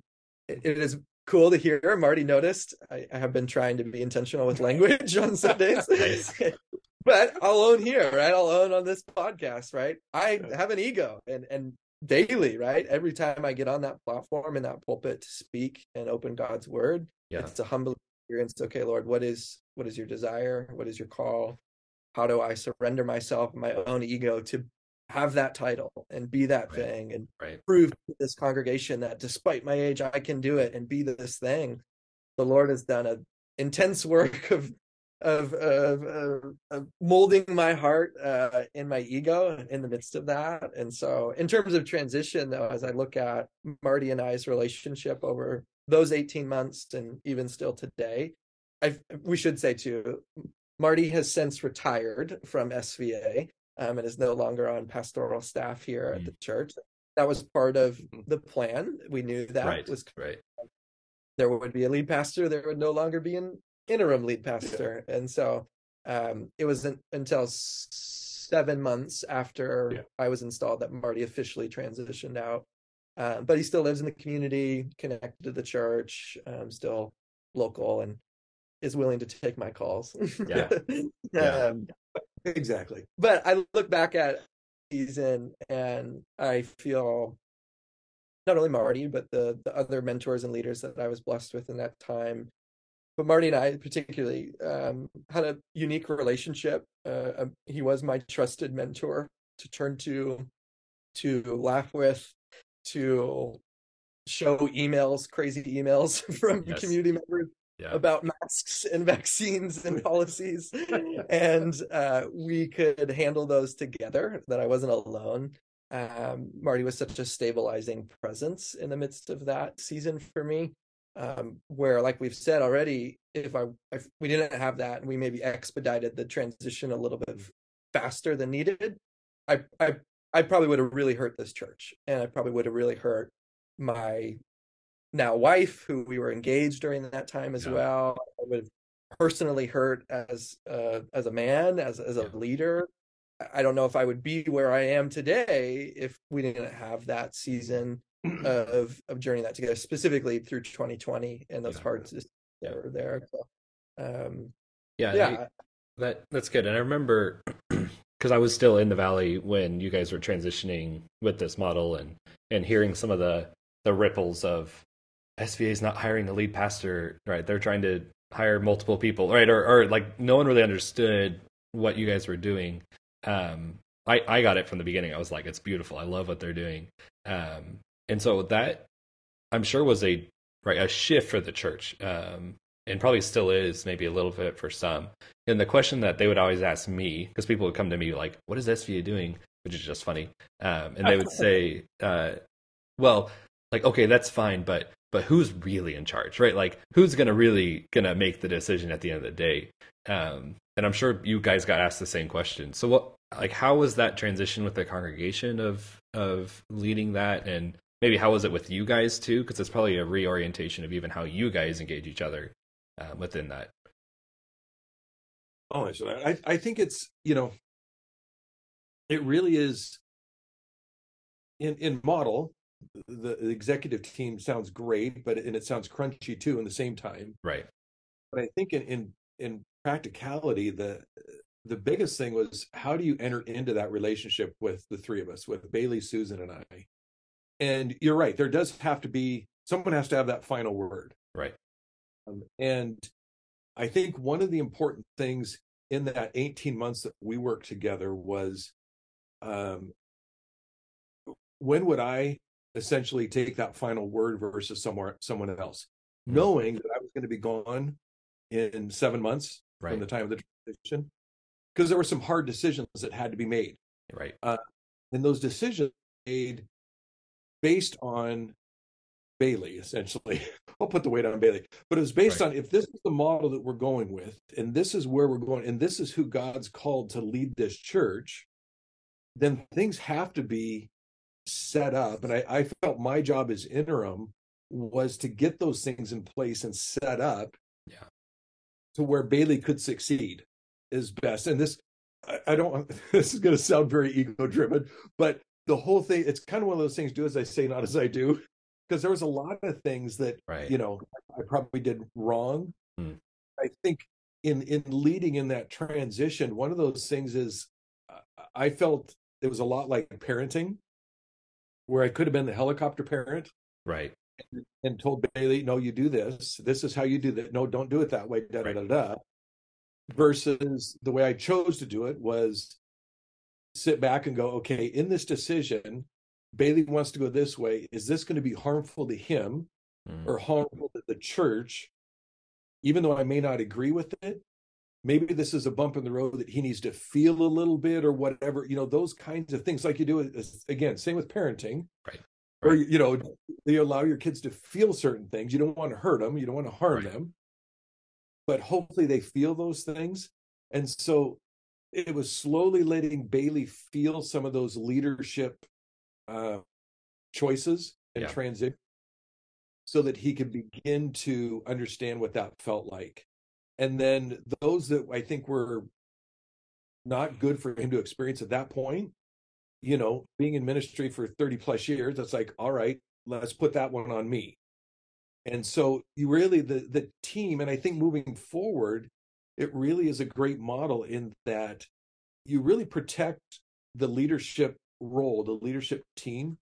it, is cool to hear. Marty noticed I, I, have been trying to be intentional with language on Sundays. but I'll own here, right? I'll own on this podcast, right? I have an ego, and and daily, right? Every time I get on that platform and that pulpit to speak and open God's word, yeah. it's a humble experience. Okay, Lord, what is what is your desire? What is your call? How do I surrender myself, my own ego to have that title and be that right. thing and right. prove to this congregation that despite my age, I can do it and be this thing. The Lord has done an intense work of of, of, of, molding my heart uh, in my ego in the midst of that. And so, in terms of transition, though, as I look at Marty and I's relationship over those 18 months and even still today, I we should say too, Marty has since retired from SVA um, and is no longer on pastoral staff here mm-hmm. at the church. That was part of mm-hmm. the plan. We knew that right, was right. There would be a lead pastor. There would no longer be an interim lead pastor, and so um, it wasn't until seven months after yeah. I was installed that Marty officially transitioned out. Uh, but he still lives in the community, connected to the church, um, still local, and is willing to take my calls. Yeah, yeah. Um, exactly. But I look back at season and I feel not only Marty, but the the other mentors and leaders that I was blessed with in that time but Marty and I particularly um, had a unique relationship. Uh, um, he was my trusted mentor to turn to, to laugh with, to show emails, crazy emails from yes. community members yeah. about masks and vaccines and policies, and uh, we could handle those together. That I wasn't alone. Um, Marty was such a stabilizing presence in the midst of that season for me um, where like we've said already if i if we didn't have that and we maybe expedited the transition a little bit faster than needed i i i probably would have really hurt this church and i probably would have really hurt my now wife who we were engaged during that time as yeah. well i would have personally hurt as uh, as a man as as a yeah. leader i don't know if i would be where i am today if we didn't have that season of of journeying that together, specifically through 2020 and those yeah. parts that were there. So, um, yeah, yeah, I, that that's good. And I remember because I was still in the valley when you guys were transitioning with this model and and hearing some of the the ripples of SVA is not hiring the lead pastor, right? They're trying to hire multiple people, right? Or or like no one really understood what you guys were doing. Um, I I got it from the beginning. I was like, it's beautiful. I love what they're doing. Um, and so that I'm sure was a right a shift for the church, um, and probably still is maybe a little bit for some. And the question that they would always ask me, because people would come to me like, "What is SVA doing?" Which is just funny, um, and they would say, uh, "Well, like okay, that's fine, but but who's really in charge, right? Like who's gonna really gonna make the decision at the end of the day?" Um, and I'm sure you guys got asked the same question. So what, like, how was that transition with the congregation of of leading that, and maybe how was it with you guys too? Because it's probably a reorientation of even how you guys engage each other uh, within that. Oh, I, I think it's you know, it really is. In in model, the, the executive team sounds great, but and it sounds crunchy too. In the same time, right? But I think in in in practicality, the the biggest thing was how do you enter into that relationship with the three of us, with Baly, Susan, and I, and you're right there does have to be someone has to have that final word right um, and i think one of the important things in that 18 months that we worked together was um, when would i essentially take that final word versus somewhere someone else mm-hmm. knowing that i was going to be gone in seven months right. from the time of the transition because there were some hard decisions that had to be made right uh, and those decisions made based on Baly, essentially. I'll put the weight on Baly, but it was based right. on if this is the model that we're going with, and this is where we're going, and this is who God's called to lead this church, then things have to be set up. And I, I felt my job as interim was to get those things in place and set up yeah. to where Baly could succeed is best. And this, I, I don't, this is going to sound very ego driven, but the whole thing it's kind of one of those things do as i say not as i do because there was a lot of things that right. you know i probably did wrong hmm. i think in in leading in that transition one of those things is uh, i felt it was a lot like parenting where i could have been the helicopter parent right and, and told Baly no you do this this is how you do that no don't do it that way da da da da versus the way i chose to do it was sit back and go, okay, in this decision, Baly wants to go this way. Is this going to be harmful to him mm. or harmful to the church? Even though I may not agree with it, maybe this is a bump in the road that he needs to feel a little bit or whatever, you know, those kinds of things. Like you do, again, same with parenting. Right. Or, you know, you allow your kids to feel certain things. You don't want to hurt them, you don't want to harm right. them, but hopefully they feel those things. And so it was slowly letting Baly feel some of those leadership uh, choices and yeah. transition so that he could begin to understand what that felt like. And then those that I think were not good for him to experience at that point, you know, being in ministry for 30 plus years, that's like, all right, let's put that one on me. And so you really the the team, and I think moving forward, it really is a great model in that you really protect the leadership role, the leadership team,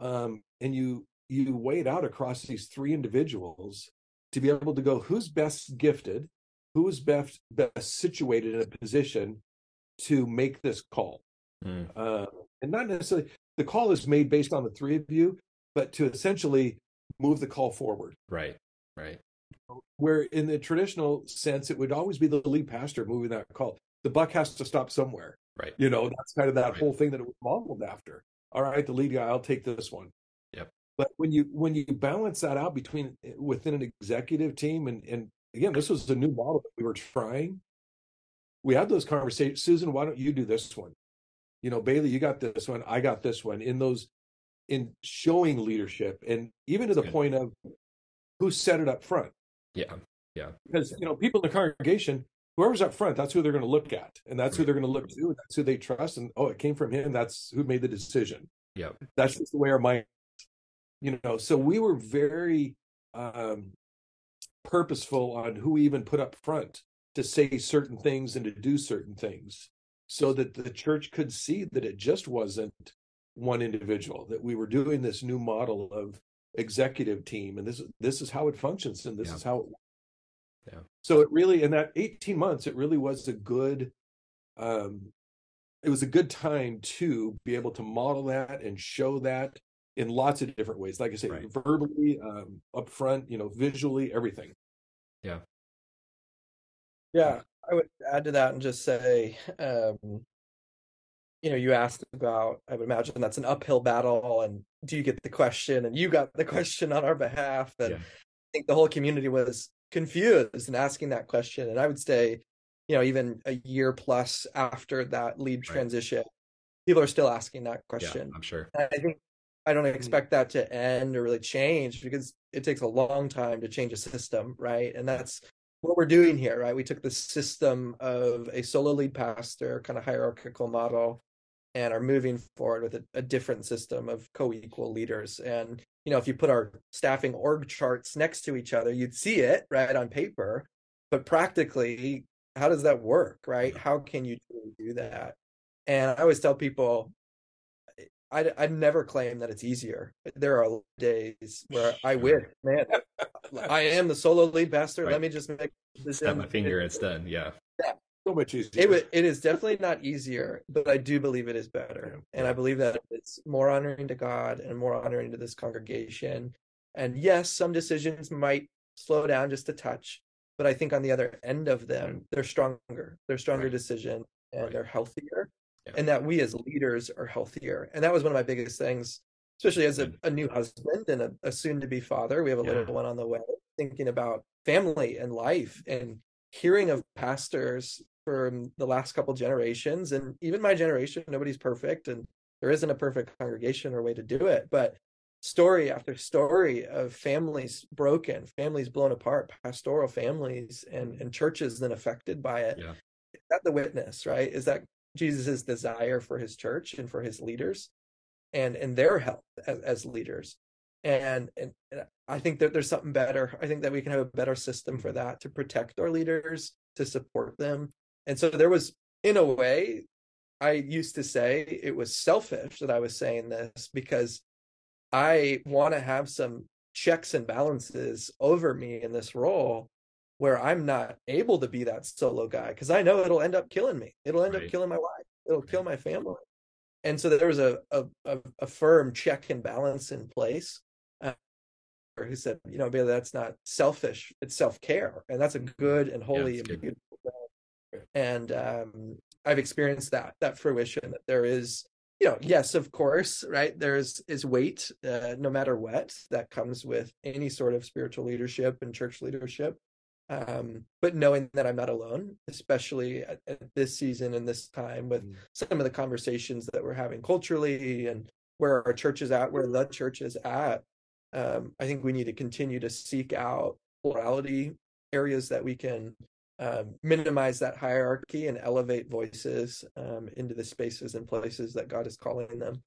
um, and you you weigh it out across these three individuals to be able to go who's best gifted, who's best best situated in a position to make this call. Mm. Uh, and not necessarily the call is made based on the three of you, but to essentially move the call forward. Right. Right. Where in the traditional sense, it would always be the lead pastor moving that call. The buck has to stop somewhere. Right. You know, that's kind of that right. whole thing that it was modeled after. All right, the lead guy, I'll take this one. Yep. But when you when you balance that out between within an executive team and and again, this was a new model that we were trying. We had those conversations. Susan, why don't you do this one? You know, Baly, you got this one. I got this one. In those, in showing leadership, and even to the point of who set it up front. Yeah, yeah. Because you know, people in the congregation, whoever's up front, that's who they're going to look at, and that's who they're going to look to, and that's who they trust. And oh, it came from him. That's who made the decision. Yeah, that's just the way our mind. You know, so we were very um, purposeful on who we even put up front to say certain things and to do certain things so that the church could see that it just wasn't one individual that we were doing this new model of executive team and this this is how it functions and this yeah. is how it yeah so it really in that 18 months it really was a good um it was a good time to be able to model that and show that in lots of different ways like i say right. verbally um up front you know visually everything yeah yeah i would add to that and just say um you know, you asked about, I would imagine that's an uphill battle. And do you get the question? And you got the question on our behalf. And yeah. I think the whole community was confused and asking that question. And I would say, you know, even a year plus after that lead right. transition, people are still asking that question. Yeah, I'm sure. And I think I don't mm-hmm. expect that to end or really change because it takes a long time to change a system, right? And that's what we're doing here, right? We took the system of a solo lead pastor kind of hierarchical model and are moving forward with a, a, different system of co-equal leaders. And you know if you put our staffing org charts next to each other you'd see it right on paper. But practically how does that work right? How can you do that? And i always tell people I, I never claim that it's easier. There are days where I wish, man, I am the solo lead pastor. Right. Let me just make this. Snap my finger, it's done. Yeah. Yeah so much easier. It, it is definitely not easier, but I do believe it is better. Yeah. And I believe that it's more honoring to God and more honoring to this congregation. And yes, some decisions might slow down just a touch, but I think on the other end of them, they're stronger. They're stronger right. decisions and right. they're healthier. Yeah. And that we as leaders are healthier. And that was one of my biggest things, especially as a, mm. a new husband and a, a soon to be father. We have a yeah. little one on the way, thinking about family and life and hearing of pastors from the last couple generations and even my generation nobody's perfect and there isn't a perfect congregation or way to do it but story after story of families broken families blown apart pastoral families and and churches then affected by it yeah. is that the witness right is that jesus' desire for his church and for his leaders and and their health as, as leaders and, and, and I think that there's something better. I think that we can have a better system for that to protect our leaders, to support them, and so there was, in a way, I used to say it was selfish that I was saying this because I want to have some checks and balances over me in this role where I'm not able to be that solo guy because I know it'll end up killing me. It'll end right. up killing my wife. It'll right. kill my family. And so there was a, a, a firm check and balance in place uh, who said, you know, that's not selfish, it's self care. And that's a good and holy yeah, and beautiful and um, I've experienced that that fruition that there is you know yes of course right there's is weight uh, no matter what that comes with any sort of spiritual leadership and church leadership um, but knowing that i'm not alone especially at, at this season and this time with mm. some of the conversations that we're having culturally and where our church is at where the church is at um, i think we need to continue to seek out plurality areas that we can um, minimize that hierarchy and elevate voices um, into the spaces and places that God is calling them.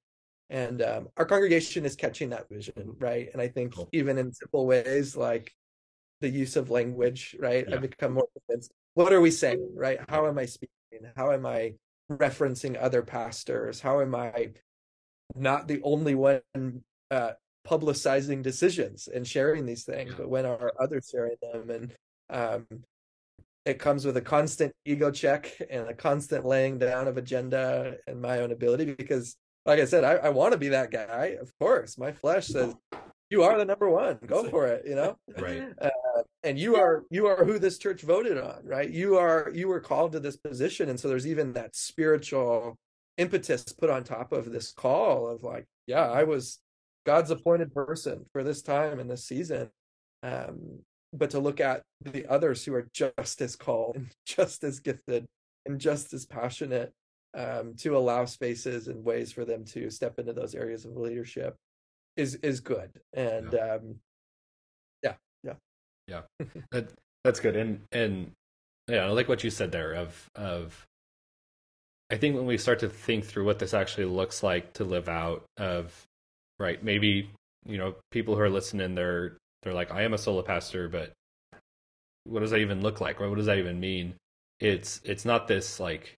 And um, our congregation is catching that vision, right? And I think cool. even in simple ways like the use of language, right? Yeah. I've become more convinced. What are we saying, right? How am I speaking? How am I referencing other pastors? How am I not the only one uh, publicizing decisions and sharing these things, but when are others sharing them? And um, it comes with a constant ego check and a constant laying down of agenda and my own ability because like I said, I, I want to be that guy. Of course, my flesh says you are the number one. Go for it. You know, right? Uh, and you are you are who this church voted on, right? You are you were called to this position, and so there's even that spiritual impetus put on top of this call of like, yeah, I was God's appointed person for this time and this season. Um, but to look at the others who are just as called and just as gifted and just as passionate um, to allow spaces and ways for them to step into those areas of leadership is is good and yeah um, yeah. that, that's good. And and yeah i like what you said there of of i think when we start to think through what this actually looks like to live out of right maybe you know people who are listening they're they're like i am a solo pastor but what does that even look like right? What does that even mean? It's it's not this like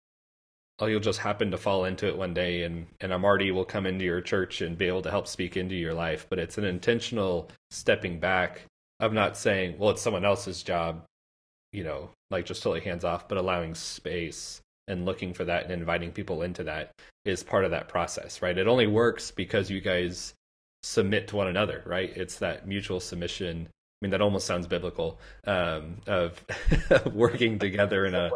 oh you'll just happen to fall into it one day and and a Marty will come into your church and be able to help speak into your life but it's an intentional stepping back of not saying well it's someone else's job you know like just totally hands off but allowing space and looking for that and inviting people into that is part of that process right? It only works because you guys submit to one another right? It's that mutual submission. I mean, that almost sounds biblical um, of working together in a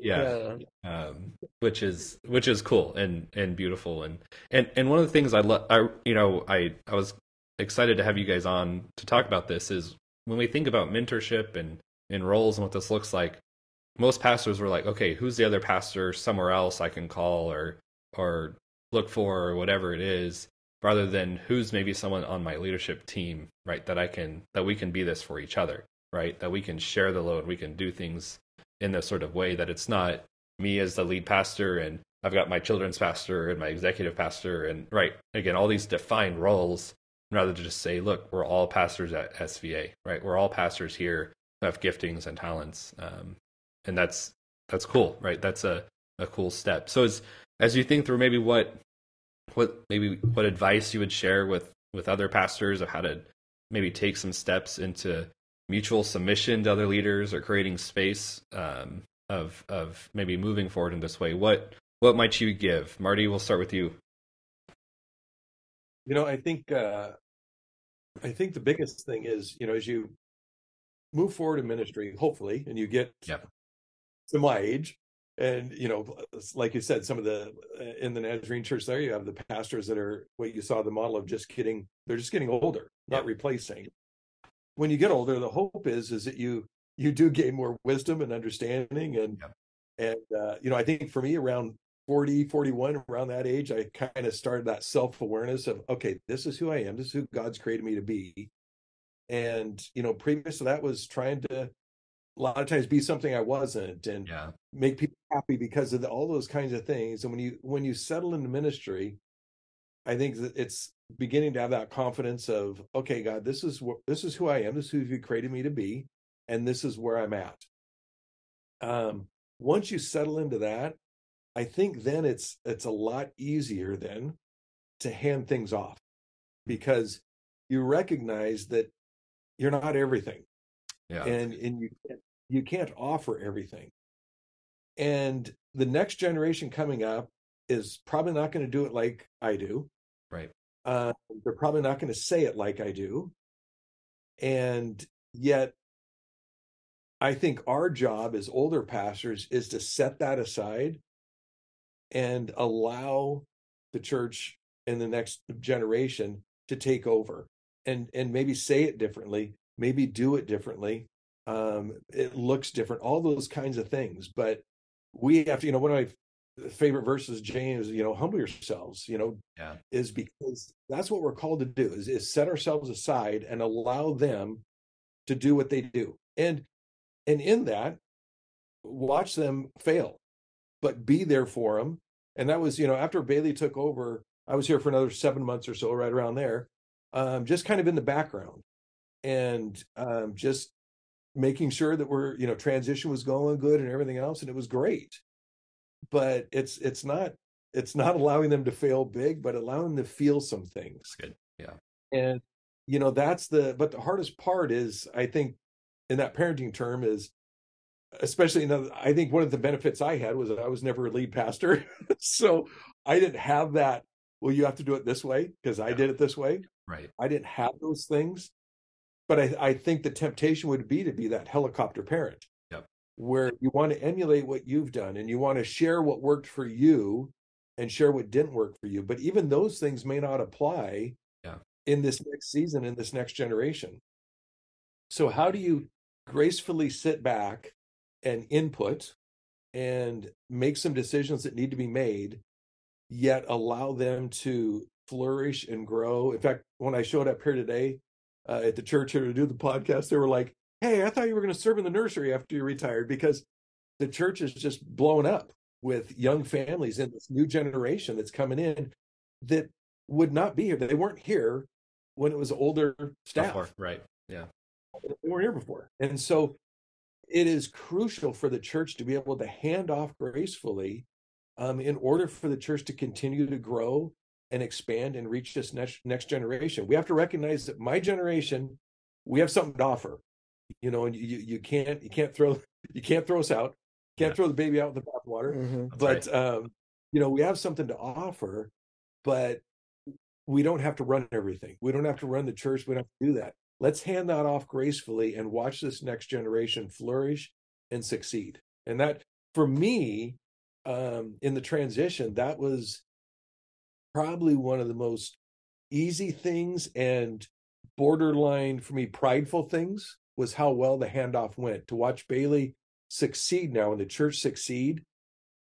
yeah, um, which is which is cool and and beautiful. And and and one of the things I love, I you know, I I was excited to have you guys on to talk about this is when we think about mentorship and and roles and what this looks like. Most pastors were like, okay, who's the other pastor somewhere else I can call or or look for or whatever it is rather than who's maybe someone on my leadership team, right? That I can, that we can be this for each other, right? That we can share the load, we can do things in this sort of way that it's not me as the lead pastor and I've got my children's pastor and my executive pastor and right again all these defined roles rather to just say look we're all pastors at SVA right? We're all pastors here who have giftings and talents. Um, and that's that's cool right? That's a a cool step. So as as you think through maybe what what maybe what advice you would share with with other pastors of how to maybe take some steps into mutual submission to other leaders or creating space um, of of maybe moving forward in this way what what might you give? Marty we'll start with you you know i think uh i think the biggest thing is you know as you move forward in ministry hopefully and you get yep. to my age and you know like you said some of the uh, in the nazarene church there you have the pastors that are what you saw the model of just getting they're just getting older not replacing. When you get older the hope is is that you you do gain more wisdom and understanding and and uh, you know i think for me around 40 41 around that age i kind of started that self-awareness of okay this is who i am this is who god's created me to be and you know previous to that was trying to a lot of times be something I wasn't and yeah. make people happy because of the, all those kinds of things. And when you when you settle into ministry, I think that it's beginning to have that confidence of okay, God, this is what this is who I am. This is who you created me to be, and this is where I'm at. Um, once you settle into that, I think then it's it's a lot easier then to hand things off because you recognize that you're not everything yeah. and and you can't, you can't offer everything. And the next generation coming up is probably not going to do it like i do. Right. Uh, they're probably not going to say it like i do. And yet i think our job as older pastors is to set that aside and allow the church in the next generation to take over and and maybe say it differently maybe do it differently. Um, it looks different, all those kinds of things. But we have to, you know, one of my favorite verses, James, you know, humble yourselves, you know, yeah. is because that's what we're called to do is, is set ourselves aside and allow them to do what they do. And and in that, watch them fail, but be there for them. And that was, you know, after Baly took over, I was here for another seven months or so, right around there, um, just kind of in the background and um, just making sure that we're you know transition was going good and everything else and it was great but it's it's not it's not allowing them to fail big but allowing them to feel some things That's good yeah And you know, that's the but the hardest part is I think in that parenting term is especially in I think one of the benefits I had was that I was never a lead pastor. so I didn't have that, well, you have to do it this way because I did it this way. Right. I didn't have those things. But I, I think the temptation would be to be that helicopter parent. Yep. Where you want to emulate what you've done and you want to share what worked for you and share what didn't work for you. But even those things may not apply yeah. in this next season, in this next generation. So how do you gracefully sit back and input and make some decisions that need to be made, yet allow them to flourish and grow. In fact, when I showed up here today uh, at the church here to do the podcast, they were like, Hey, I thought you were going to serve in the nursery after you retired because the church is just blown up with young families in this new generation that's coming in that would not be here. They weren't here when it was older staff. Before, right. Yeah. They weren't here before. And so it is crucial for the church to be able to hand off gracefully um, in order for the church to continue to grow and expand and reach this next next generation. We have to recognize that my generation, we have something to offer. You know, and you you can't you can't throw you can't throw us out, can't yeah. throw the baby out with the bathwater. Mm-hmm. But right. um, you know, we have something to offer, but we don't have to run everything. We don't have to run the church. We don't have to do that. Let's hand that off gracefully and watch this next generation flourish and succeed. And that, for me, um, in the transition, that was probably one of the most easy things and borderline for me prideful things was how well the handoff went. To watch Baly succeed now and the church succeed,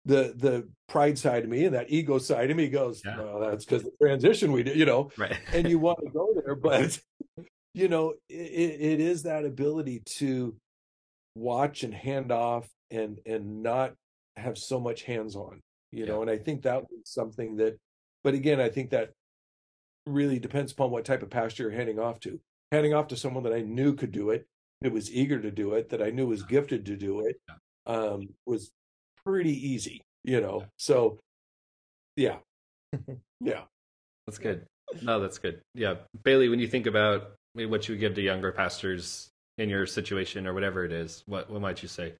the the pride side of me and that ego side of me goes, yeah. well, that's because the transition we did, you know, right. and you want to go there, but you know, it, it is that ability to watch and hand off and and not have so much hands on, you yeah. know, and I think that was something that, but again, I think that really depends upon what type of pastor you're handing off to. Handing off to someone that I knew could do it, that was eager to do it, that I knew was gifted to do it, um, was pretty easy, you know. So, yeah, yeah, that's good. No, that's good. Yeah, Baly, when you think about what you would give to younger pastors in your situation or whatever it is, what what might you say?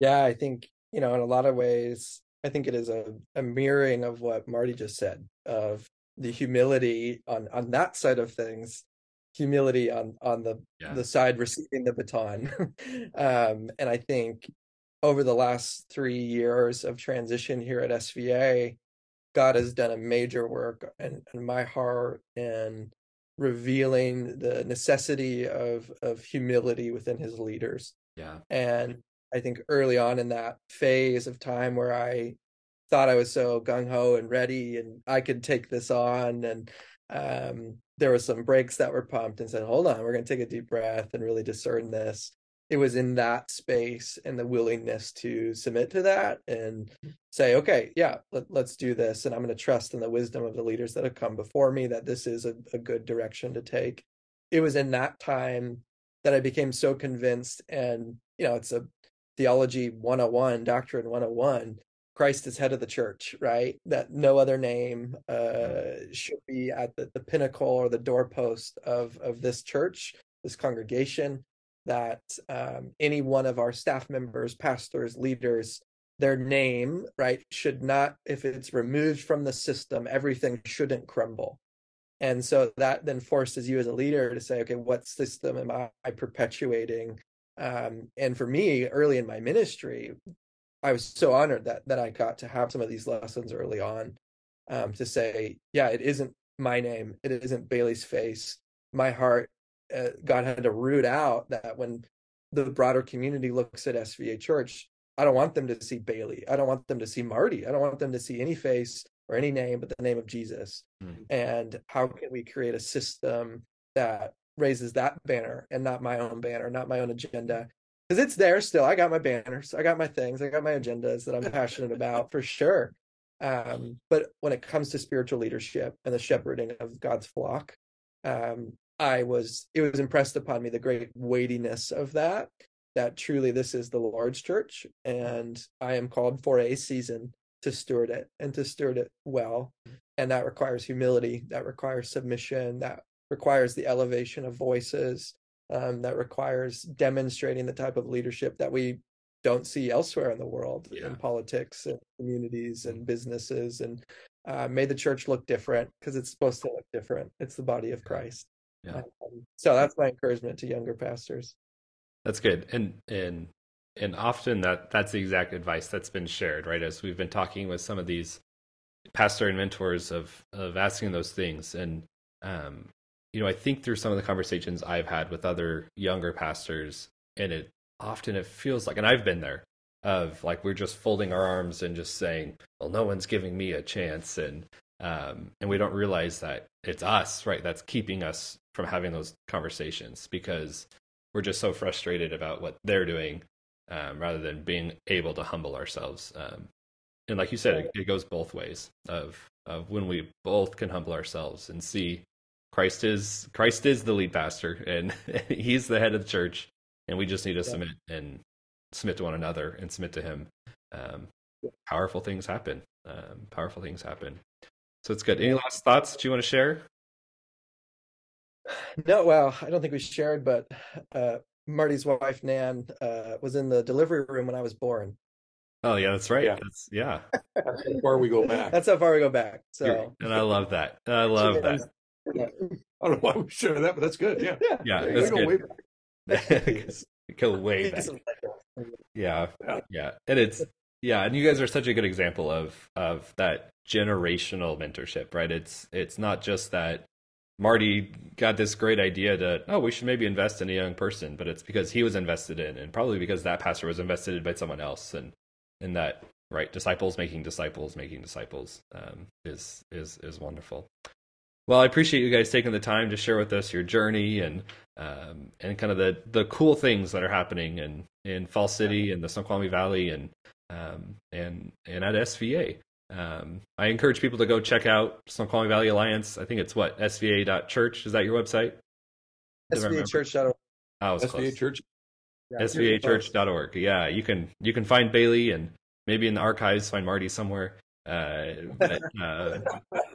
Yeah, I think you know, in a lot of ways, I think it is a, a mirroring of what Marty just said of the humility on on that side of things humility on on the yeah. the side receiving the baton um, and i think over the last three years of transition here at SVA god has done a major work in, in my heart and revealing the necessity of of humility within his leaders. Yeah. And I think early on in that phase of time where I thought I was so gung ho and ready and I could take this on and um, there were some brakes that were pumped and said, hold on, we're going to take a deep breath and really discern this it was in that space and the willingness to submit to that and say okay yeah let, us do this and i'm going to trust in the wisdom of the leaders that have come before me that this is a, a good direction to take. It was in that time that i became so convinced and you know it's a theology 101 doctrine 101 christ is head of the church right? That no other name uh, should be at the, the pinnacle or the doorpost of of this church this congregation that um, any one of our staff members, pastors, leaders, their name, right, should not, if it's removed from the system, everything shouldn't crumble. And so that then forces you as a leader to say, okay, what system am I perpetuating? Um, and for me, early in my ministry, I was so honored that that I got to have some of these lessons early on um, to say, yeah, it isn't my name, it isn't Baly's face. My heart uh, God had to root out that when the broader community looks at SVA Church, I don't want them to see Baly. I don't want them to see Marty. I don't want them to see any face or any name but the name of Jesus. Mm-hmm. And how can we create a system that raises that banner and not my own banner, not my own agenda? Because it's there still. I got my banners, I got my things, I got my agendas that I'm passionate about for sure. Um, but when it comes to spiritual leadership and the shepherding of God's flock, um, I was it was impressed upon me the great weightiness of that that truly this is the Lord's church and I am called for a season to steward it and to steward it well. And that requires humility, that requires submission, that requires the elevation of voices, um, that requires demonstrating the type of leadership that we don't see elsewhere in the world yeah. in politics and communities and businesses and uh, may the church look different because it's supposed to look different it's the body of christ yeah. Um, so that's my encouragement to younger pastors. That's good. And and and often that that's the exact advice that's been shared right? As we've been talking with some of these pastor and mentors of of asking those things. And um you know i think through some of the conversations i've had with other younger pastors and it often it feels like and i've been there of like we're just folding our arms and just saying well no one's giving me a chance. And um and we don't realize that it's us right? That's keeping us from having those conversations because we're just so frustrated about what they're doing um, rather than being able to humble ourselves. Um, and like you said, it, it, goes both ways. Of of when we both can humble ourselves and see Christ is Christ is the lead pastor and he's the head of the church, and we just need to yeah. submit and submit to one another and submit to Him. Um, powerful things happen. Um, powerful things happen. So it's good. Any last thoughts that you want to share? No, well, I don't think we shared, but uh, Marty's wife Nan uh, was in the delivery room when I was born. Oh yeah, that's right. Yeah, that's, yeah. that's how far we go back. That's how far we go back. So, and I love that. I love that. I don't know why we share that, but that's good. Yeah, yeah, yeah that's go good. Way back. go way back. Yeah, yeah, yeah, and it's yeah, and you guys are such a good example of of that generational mentorship, right? It's it's not just that Marty got this great idea that oh, we should maybe invest in a young person, but it's because he was invested in, and probably because that pastor was invested in by someone else, and in that right disciples making disciples making disciples um, is is is wonderful. Well, I appreciate you guys taking the time to share with us your journey and um, and kind of the the cool things that are happening in in Fall City and the Snoqualmie Valley and um, and and at SVA. Um, I encourage people to go check out Snoqualmie Valley Alliance. I think it's what sva.church. Is that your website? SVAchurch.org. Oh, SVA close. Church. Yeah, SVAchurch.org. Yeah, you can you can find Baly and maybe in the archives find Marty somewhere. Uh, but, uh,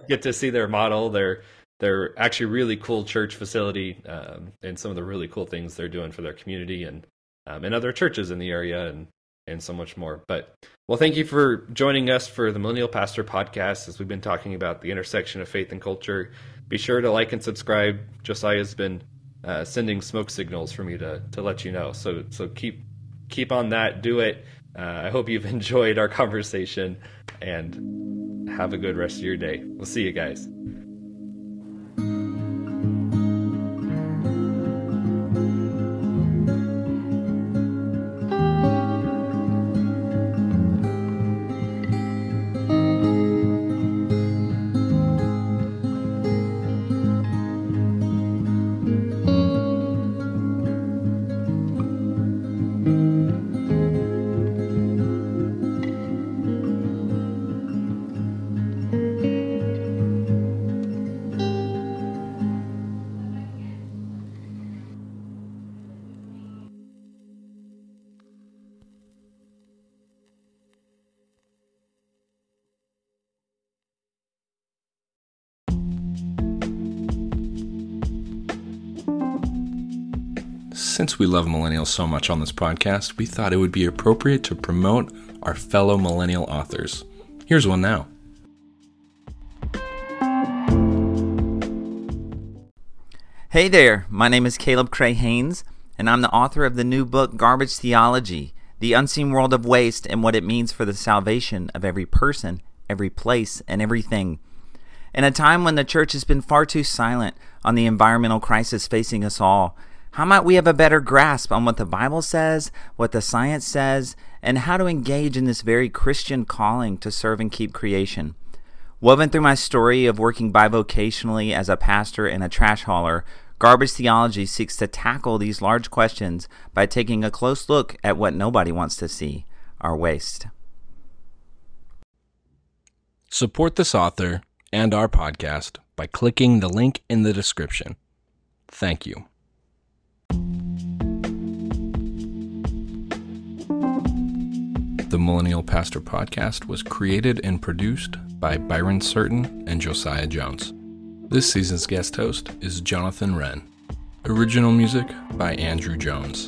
get to see their model. They're they're actually really cool church facility um, and some of the really cool things they're doing for their community and um, and other churches in the area and and so much more. But well, thank you for joining us for the Millennial Pastor podcast as we've been talking about the intersection of faith and culture. Be sure to like and subscribe. Josiah's been uh, sending smoke signals for me to to let you know. So so keep keep on that. Do it. Uh, I hope you've enjoyed our conversation and have a good rest of your day. We'll see you guys. Since we love millennials so much on this podcast, we thought it would be appropriate to promote our fellow millennial authors. Here's one now. Hey there, my name is Caleb Cray Haynes, and I'm the author of the new book Garbage Theology The Unseen World of Waste and What It Means for the Salvation of Every Person, Every Place, and Everything. In a time when the church has been far too silent on the environmental crisis facing us all, how might we have a better grasp on what the Bible says, what the science says, and how to engage in this very Christian calling to serve and keep creation? Woven through my story of working bivocationally as a pastor and a trash hauler, Garbage Theology seeks to tackle these large questions by taking a close look at what nobody wants to see our waste. Support this author and our podcast by clicking the link in the description. Thank you. The Millennial Pastor podcast was created and produced by Byron Certain and Josiah Jones. This season's guest host is Jonathan Wren. Original music by Andrew Jones.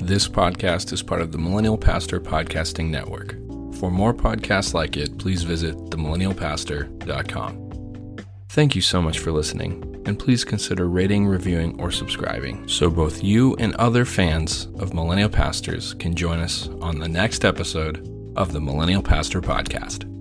This podcast is part of the Millennial Pastor Podcasting Network. For more podcasts like it, please visit themillennialpastor.com. Thank you so much for listening, and please consider rating, reviewing, or subscribing so both you and other fans of Millennial Pastors can join us on the next episode of the Millennial Pastor Podcast.